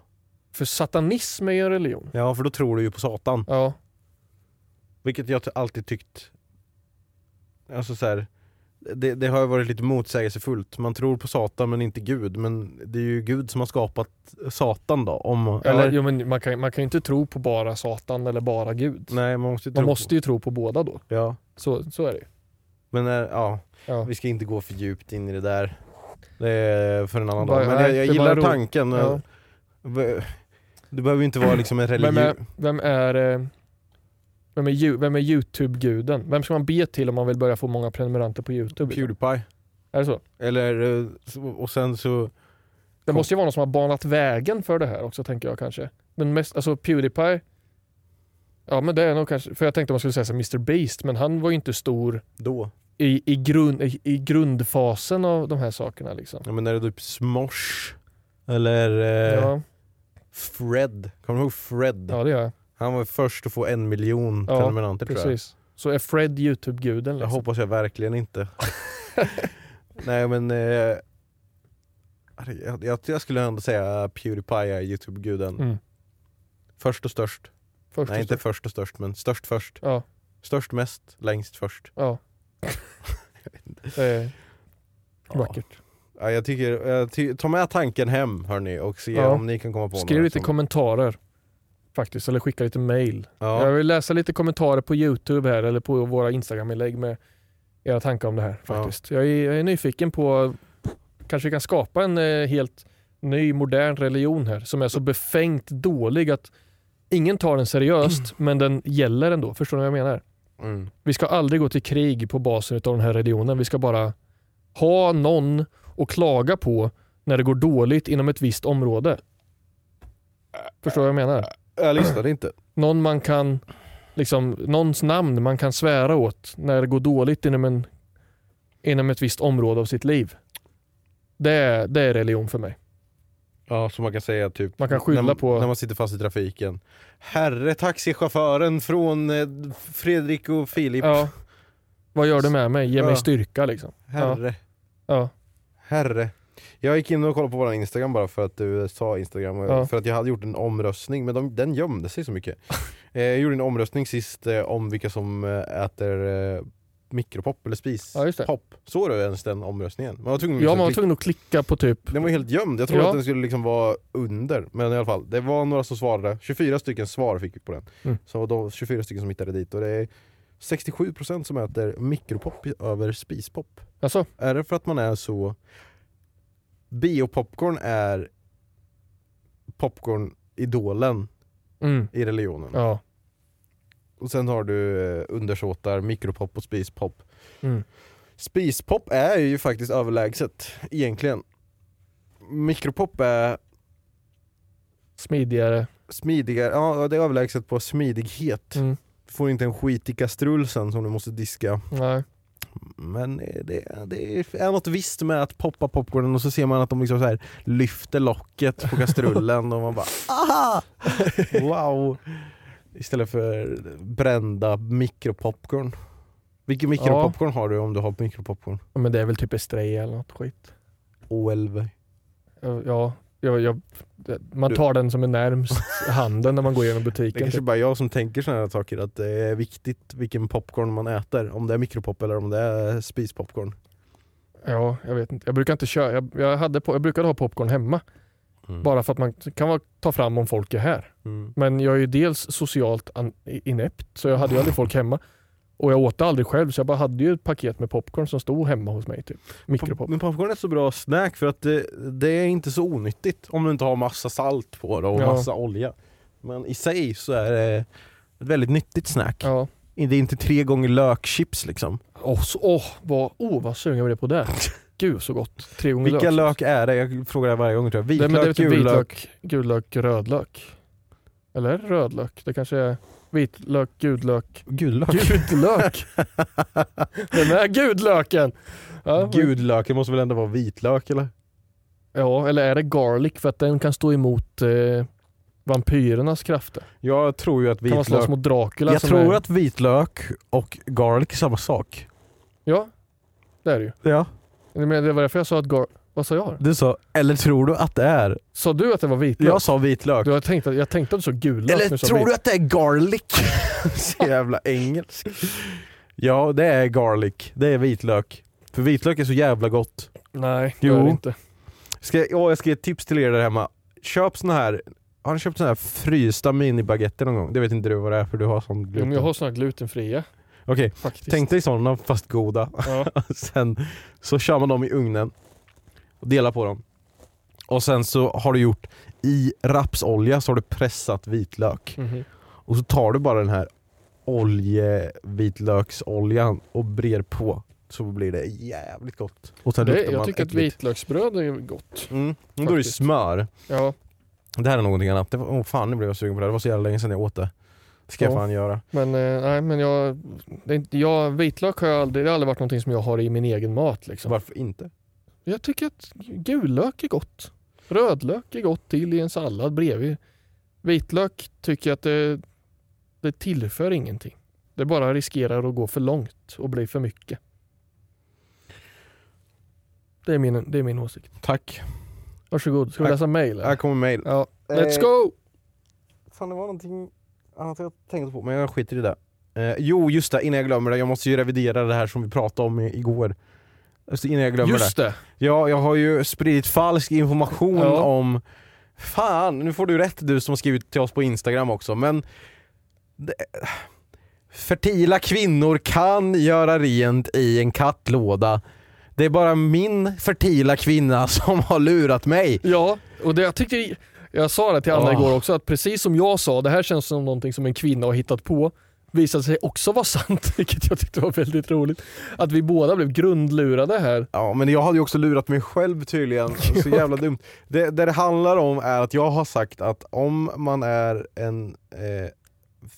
För satanism är ju en religion. Ja för då tror du ju på Satan. Ja. Vilket jag alltid tyckt Alltså så här, det, det har ju varit lite motsägelsefullt. Man tror på Satan men inte Gud. Men det är ju Gud som har skapat Satan då. Om, Eller, eller? jo, men man, kan, man kan ju inte tro på bara Satan eller bara Gud. Nej man måste ju man tro måste ju tro på båda då. på. Ja. Så, så är det ju. Men eh, ja, Ja. vi ska inte gå för djupt in i det där. Det är för en annan Bara- dag. Men nej, jag, jag gillar tanken. Ja. Det behöver ju inte vara liksom en religion. Vem är, vem är, eh, vem är, vem är Youtube-guden? Vem ska man be till om man vill börja få många prenumeranter på Youtube? Pewdiepie. Är det så? Eller, eh, och sen så Det måste ju vara någon som har banat vägen för det här också tänker jag kanske. Men mest, alltså Pewdiepie, ja men det är nog kanske, för jag tänkte man skulle säga så Mr Beast, men han var ju inte stor Då. I, i, grund, i, i grundfasen av de här sakerna liksom. Ja, men är det typ Smosh? Eller eh, Ja, Fred? Kommer du ihåg Fred? ja det gör jag. Han var först att få en miljon Ja, prenumeranter tror jag. Precis. Så är Fred Youtube-guden Jag liksom. hoppas jag verkligen inte. Nej men... Eh, jag, jag, jag skulle ändå säga Pewdiepie är Youtube-guden. Mm. Först och störst. Först Nej och inte störst. först och störst men störst först. Ja, Störst mest, längst först. ja. Är vackert. Ja, jag tycker, jag ty, ta med tanken hem hörni och se Ja. om ni kan komma på Skriv lite som- kommentarer faktiskt, eller skicka lite mail. ja. Jag vill läsa lite kommentarer på Youtube här eller på våra Instagram-inlägg med era tankar om det här faktiskt. Jag, är, jag är nyfiken på, kanske vi kan skapa en eh, helt ny modern religion här som är så befängt dålig att ingen tar den seriöst men den gäller ändå. Förstår ni vad jag menar? Mm. Vi ska aldrig gå till krig på basen av den här religionen. Vi ska bara ha någon att klaga på när det går dåligt inom ett visst område. Förstår du vad jag menar? Jag lyssnade inte. någon man kan, liksom, någons namn man kan svära åt när det går dåligt inom, en, inom ett visst område av sitt liv. Det är, det är religion för mig. Ja, så man kan säga typ Man kan skylla när, på- när man sitter fast i trafiken. Herre taxichauffören från eh, Fredrik och Filip. Ja. Vad gör du med mig? Ge mig Ja. styrka liksom. Herre. Ja. Herre. Jag gick in och kollade på vår Instagram bara för att du sa Instagram, Ja. för att jag hade gjort en omröstning, men de, den gömde sig så mycket. eh, jag gjorde en omröstning sist eh, om vilka som eh, äter eh, mikropop eller Ja, spispop. Såg du ens den omröstningen? Man var tvungen Ja, liksom man var klicka- tvungen att klicka på typ, Den var helt gömd, jag trodde Ja. att den skulle liksom vara under, men i alla fall, det var några som svarade, 24 stycken svar fick vi på den. Mm. Så de 24 stycken som hittade dit och det är 67% som äter mikropop över spispop. alltså, Är det för att man är så... Biopopcorn är popcorn-idolen mm, i religionen. ja. Och sen har du eh, undersåtar, mikropop och spispop. Mm. Spispop är ju faktiskt överlägset egentligen. Mikropop är Smidigare. smidigare, ja det är överlägset på smidighet. Mm. Du får inte en skit i kastrull sen som du måste diska. Nej. Men eh, det, det är något visst med att poppa popcornen och så ser man att de liksom så här lyfter locket på kastrullen och man bara aha! Wow! Istället för brända mikropopcorn. Vilken mikropopcorn har du om du har mikropopcorn? Ja, Men det är väl typ Estrella eller något skit. OLV. Ja, Ja, jag, jag, man Du- tar den som är närmst handen när man går igenom Det är butiken. kanske typ. bara jag som tänker sådana här saker, att det är viktigt vilken popcorn man äter. Om det är mikropop eller om det är spispopcorn. Ja, jag vet inte. Jag brukar inte köra. Jag, jag, hade på, jag brukade ha popcorn hemma. Mm. Bara för att man kan vara- ta fram om folk är här. Mm. Men jag är ju dels socialt inept, så jag hade ju aldrig folk hemma. Och jag åt aldrig själv, så jag bara hade ju ett paket med popcorn som stod hemma hos mig. Typ. Mikropop. Men popcorn är ett så bra snack för att det, det är inte så onyttigt om du inte har massa salt på det och Ja. massa olja. Men i sig så är det ett väldigt nyttigt snack. Ja. Det är inte tre gånger lökchips liksom. Åh, så, åh, vad, oh, vad sugen jag blev på det. Gud så gott. Tre gånger Vilka lök. lök är det? Jag frågar det varje gång tror jag. Vitlök, är typ gul lök. vitlök, gullök, rödlök. Eller rödlök. Det kanske är vitlök, gudlök. Gudlök? Gudlök! Den här gudlöken! Ja, men- Gudlök, det måste väl ändå vara vitlök eller? Ja, eller är det garlic för att den kan stå emot eh, vampyrernas krafter? Jag tror ju att Kan man slåss vitlök... mot Dracula? Jag tror är... att vitlök och garlic är samma sak. Ja, det är det ju. Ja. Men det var därför jag sa att gar... Vad sa jag? Du sa, eller tror du att det är? Sa du att det var vitlök? Jag sa vitlök. Du, jag, tänkte, jag tänkte att du sa gulök. Eller tror vit- du att det är garlic? Så jävla engelsk. Ja, det är garlic. Det är vitlök. För vitlök är så jävla gott. Nej, det Jo. är det inte. Ska, ja, jag ska ge ett tips till er där hemma. Köp såna här, har ni köpt såna här frysta minibaguetter någon gång? Det vet inte du vad det är för du har sån Jo, gluten. men jag har såna glutenfria Okej, faktiskt. tänk dig sådana fast goda. Ja. sen så kör man dem i ugnen och delar på dem. Och sen så har du gjort i rapsolja så har du pressat vitlök. Mhm. Och så tar du bara den här oljevitlöksoljan och brer på. så blir det jävligt gott. Och sen Det, luktar jag man tycker att äckligt. vitlöksbröd är gott. Mm. men Då är det faktiskt. smör. Ja, Det här är någonting annat. Det var, oh fan nu blev jag sugen på det. Det var så jävla länge sedan jag åt det. Ska jag Ja. fan göra. men, eh, nej, men jag, det, är inte- jag, vitlök har jag aldrig, det har aldrig varit någonting som jag har i min egen mat. Liksom. Varför inte? Jag tycker att gullök är gott. Rödlök är gott till i en sallad bredvid. Vitlök tycker jag att det, det tillför ingenting. Det bara riskerar att gå för långt och bli för mycket. Det är min, det är min åsikt. Tack. Varsågod, ska vi Tack. läsa mail? Här kommer mail. Ja. Let's Eh, go! Fan det var någonting annat jag tänkte på men jag skiter i det. Eh, jo just det, innan jag glömmer det. Jag måste ju revidera det här som vi pratade om i, igår. Alltså, innan jag glömmer Just det. det. Ja, jag har ju spridit falsk information Ja. om... Fan, nu får du rätt du som har skrivit till oss på Instagram också men... Det... Fertila kvinnor kan göra rent i en kattlåda. Det är bara min fertila kvinna som har lurat mig. Ja, och det, jag tyckte, jag sa det till Anna Ah. igår också, att precis som jag sa, det här känns som någonting som en kvinna har hittat på, visade sig också vara sant, vilket jag tyckte var väldigt roligt. Att vi båda blev grundlurade här. Ja men jag hade ju också lurat mig själv tydligen, så jävla dumt. Det, det det handlar om är att jag har sagt att om man är en eh,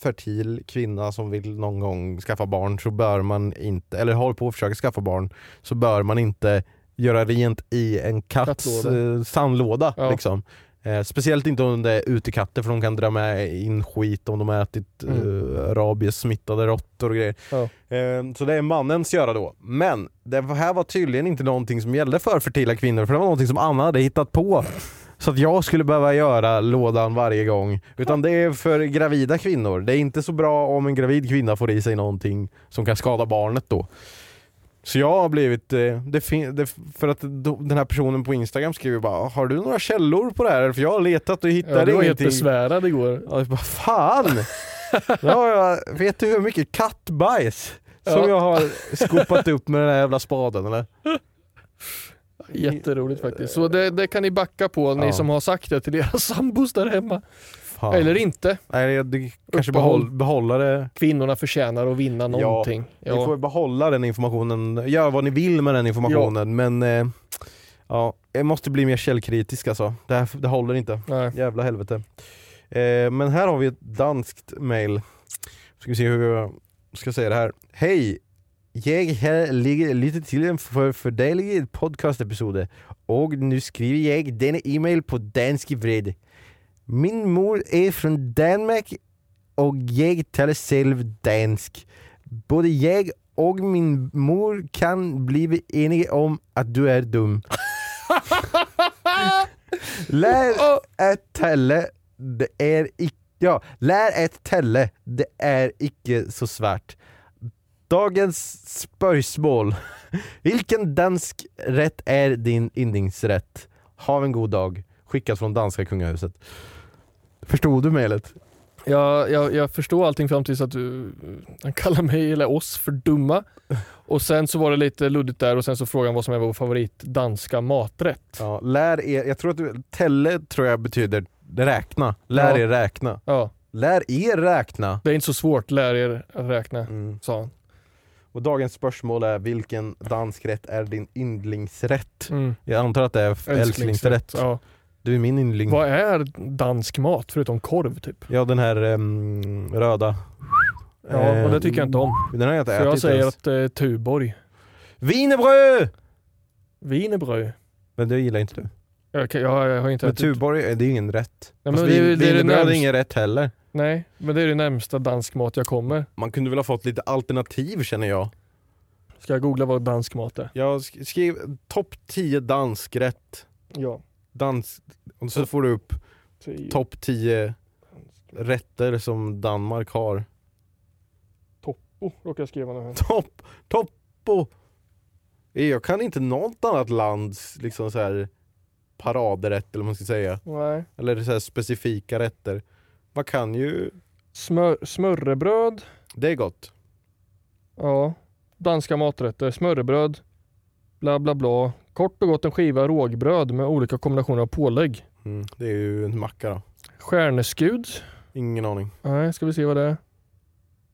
fertil kvinna som vill någon gång skaffa barn så bör man inte, eller håller på att försöka skaffa barn, så bör man inte göra rent i en katts Kattlåda. eh, sandlåda. Ja. Liksom. Eh, speciellt inte om det är utekatter för de kan dra med in skit om de har ätit Mm. eh, rabies-smittade råttor och grejer. Ja. Eh, så det är mannens göra då. Men det här var tydligen inte någonting som gällde för fertila kvinnor för det var någonting som Anna hade hittat på. Så att jag skulle behöva göra lådan varje gång. Utan det är för gravida kvinnor. Det är inte så bra om en gravid kvinna får i sig någonting som kan skada barnet då. Så jag har blivit, eh, det det, för att den här personen på Instagram skriver bara Har du några källor på det här? För jag har letat och hittar Ja, du var helt ingenting. besvärad igår. Ja, jag bara, fan! Ja, jag, vet du hur mycket kattbajs som Ja. jag har skopat upp med den här jävla spaden eller? Jätteroligt faktiskt. Så det, det kan ni backa på, ni som har sagt det till era sambos där hemma. Fan. Eller inte. Nej, jag- det, kanske Uppehåll. behåll, behålla det. Kvinnorna förtjänar att vinna någonting. Ni får behålla den informationen, gör vad ni vill med den informationen men eh, ja, jag måste bli mer källkritisk alltså. Det, här, det håller inte. Nej. Jävla helvete. Eh, men här har vi ett danskt mail. Ska vi se hur jag ska säga det här. Hej! Jag här ligger lite till en för, fördelig podcastepisode och nu skriver jag denna e-mail på dansk vred. Min mor är från Danmark och jag talar själv dansk. Både jag och min mor kan bli eniga om att du är dum. Lär ett tälle, det är icke... Ja, lär ett tälle, det är icke så svärt. Dagens spörsmål. Vilken dansk rätt är din yndlingsrätt? Ha en god dag. Skickat från danska kungahuset. Förstod du mejlet? Jag, jag, jag förstår allting fram tills att du han kallar mig eller oss för dumma. Och sen så var det lite luddigt där och sen så han vad som är vår favorit danska maträtt. Ja, lär er, jag tror att du, tälle tror jag betyder räkna. Lär Ja. er räkna. Ja, Lär er räkna. det är inte så svårt, lär er att räkna, Mm. sa han. Och dagens spörsmål är vilken dansk rätt är din yndlingsrätt? Mm. Jag antar att det är älsklingsrätt. Ja. Du är min yndling. Vad är dansk mat förutom korv typ? Ja den här ehm, röda. Ja, och det tycker jag inte om. Den har jag inte Så jag ätit säger ens. att eh, Tuborg. Wienerbröd! Wienerbröd. Men det gillar inte du. Jag, kan- jag, jag har inte Men ätit. Tuborg, är det är ingen rätt. Nej, Fast men det är- det är det Wienerbröd är närmst- ingen rätt heller. Nej, men det är det närmsta dansk mat jag kommer. Man kunde väl ha fått lite alternativ känner jag. Ska jag googla vad dansk mat är? Jag sk- skrev topp 10 dansk rätt. Ja. Dans, och så får du upp Tio. topp 10 rätter som Danmark har. Toppo råkar jag skriva nu. här. Topp, toppo! Jag kan inte något annat lands liksom så här paradrätt eller vad man ska säga. Nej. Eller så här specifika rätter. Man kan ju, Smör, smörrebröd. det är gott. Ja. Danska maträtter. Smörrebröd. Bla bla bla. Kort och gott en skiva rågbröd med olika kombinationer av pålägg. Mm, det är ju en macka då. Stjärneskud. Ingen aning. Nej, ska vi se vad det är.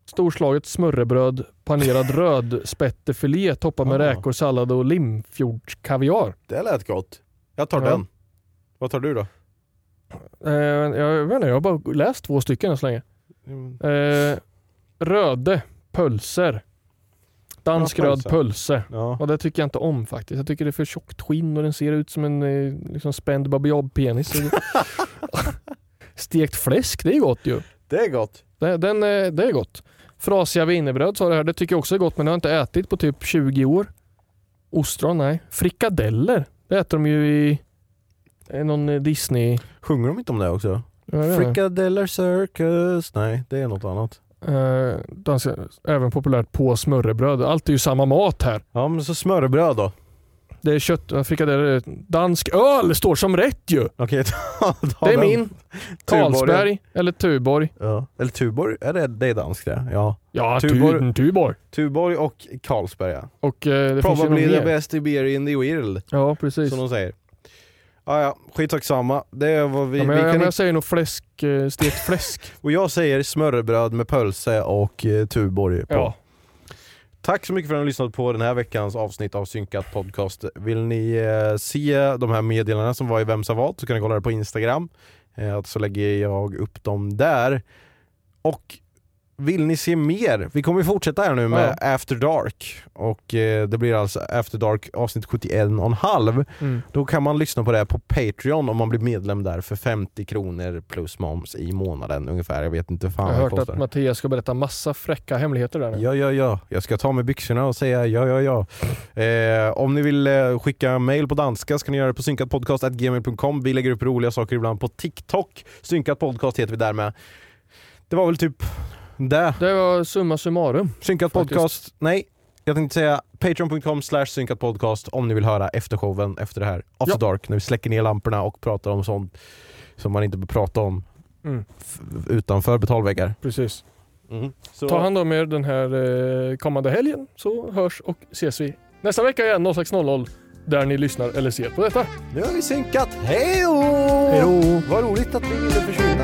storslaget smörrebröd, panerad rödspättefilé toppad med Ah. räkor, sallad och limfjordskaviar. Det lät gott. Jag tar Ja. den. Vad tar du då? Eh, jag vet inte, jag har bara läst två stycken än så länge. Mm. Eh, röde pölser. Dansk röd pölse. Ja. Och det tycker jag inte om faktiskt. Jag tycker det är för tjockt skinn och den ser ut som en eh, liksom spänd baby penis Stekt fläsk, det är gott ju. Det är gott. Det, den, eh, det är gott. Frasiga wienerbröd sa det här, det tycker jag också är gott men det har jag inte ätit på typ 20 år. Ostron, nej. Frikadeller, det äter de ju i eh, någon Disney... Sjunger de inte om det också? Frikadeller Circus. Nej, det är något annat. Eh, danska, även populärt på smörrebröd. Allt är ju samma mat här. Ja, men så smörrebröd då? Det är kött, eh, frikadeller, dansk öl står som rätt ju. Okej, ta, ta Det är den. min. Carlsberg eller Tuborg. Ja. Eller Tuborg, är det, det är danskt det? Ja. Ja, Tuborg. Tuborg. Tuborg. Tuborg och Carlsberg ja. Och eh, det finns ju Probably the mer. best beer in the world, Ja, precis. som de säger. Ja, ja, skitsak samma. Det är vad vi, Ja, men vi jag, kan jag säger nog fläsk, eh, stekt fläsk. Och jag säger smörrebröd med pölse och eh, Tuborg på. ja. Tack så mycket för att ni har lyssnat på den här veckans avsnitt av Synkat Podcast. Vill ni eh, se de här meddelandena som var i Vem sa vad så kan ni kolla det på Instagram. Eh, så lägger jag upp dem där. Och vill ni se mer? Vi kommer fortsätta här nu med After Dark. Och eh, det blir alltså After Dark avsnitt 71 och en halv. Mm. Då kan man lyssna på det på Patreon om man blir medlem där för 50 kronor plus moms i månaden ungefär. Jag vet inte fan Jag har hört kostar. att Mattias ska berätta massa fräcka hemligheter där nu. Ja, ja, ja. Jag ska ta med byxorna och säga ja, ja, ja. Eh, om ni vill eh, skicka mail på danska ska ni göra det på synkatpodcast.gmail.com. Vi lägger upp roliga saker ibland på TikTok. Synkat podcast heter vi där med. Det var väl typ det. Det var summa summarum. Synkat Faktiskt. podcast. Nej, jag tänkte säga patreon.com slash synkatpodcast om ni vill höra eftershowen efter det här. After Ja. Dark, när vi släcker ner lamporna och pratar om sånt som man inte bör prata om Mm. utanför betalväggar. Precis. Mm. Ta hand om er den här eh, kommande helgen så hörs och ses vi nästa vecka igen 06.00 där ni lyssnar eller ser på detta. nu har vi synkat. Hej då! Vad roligt att vi ville försvinna.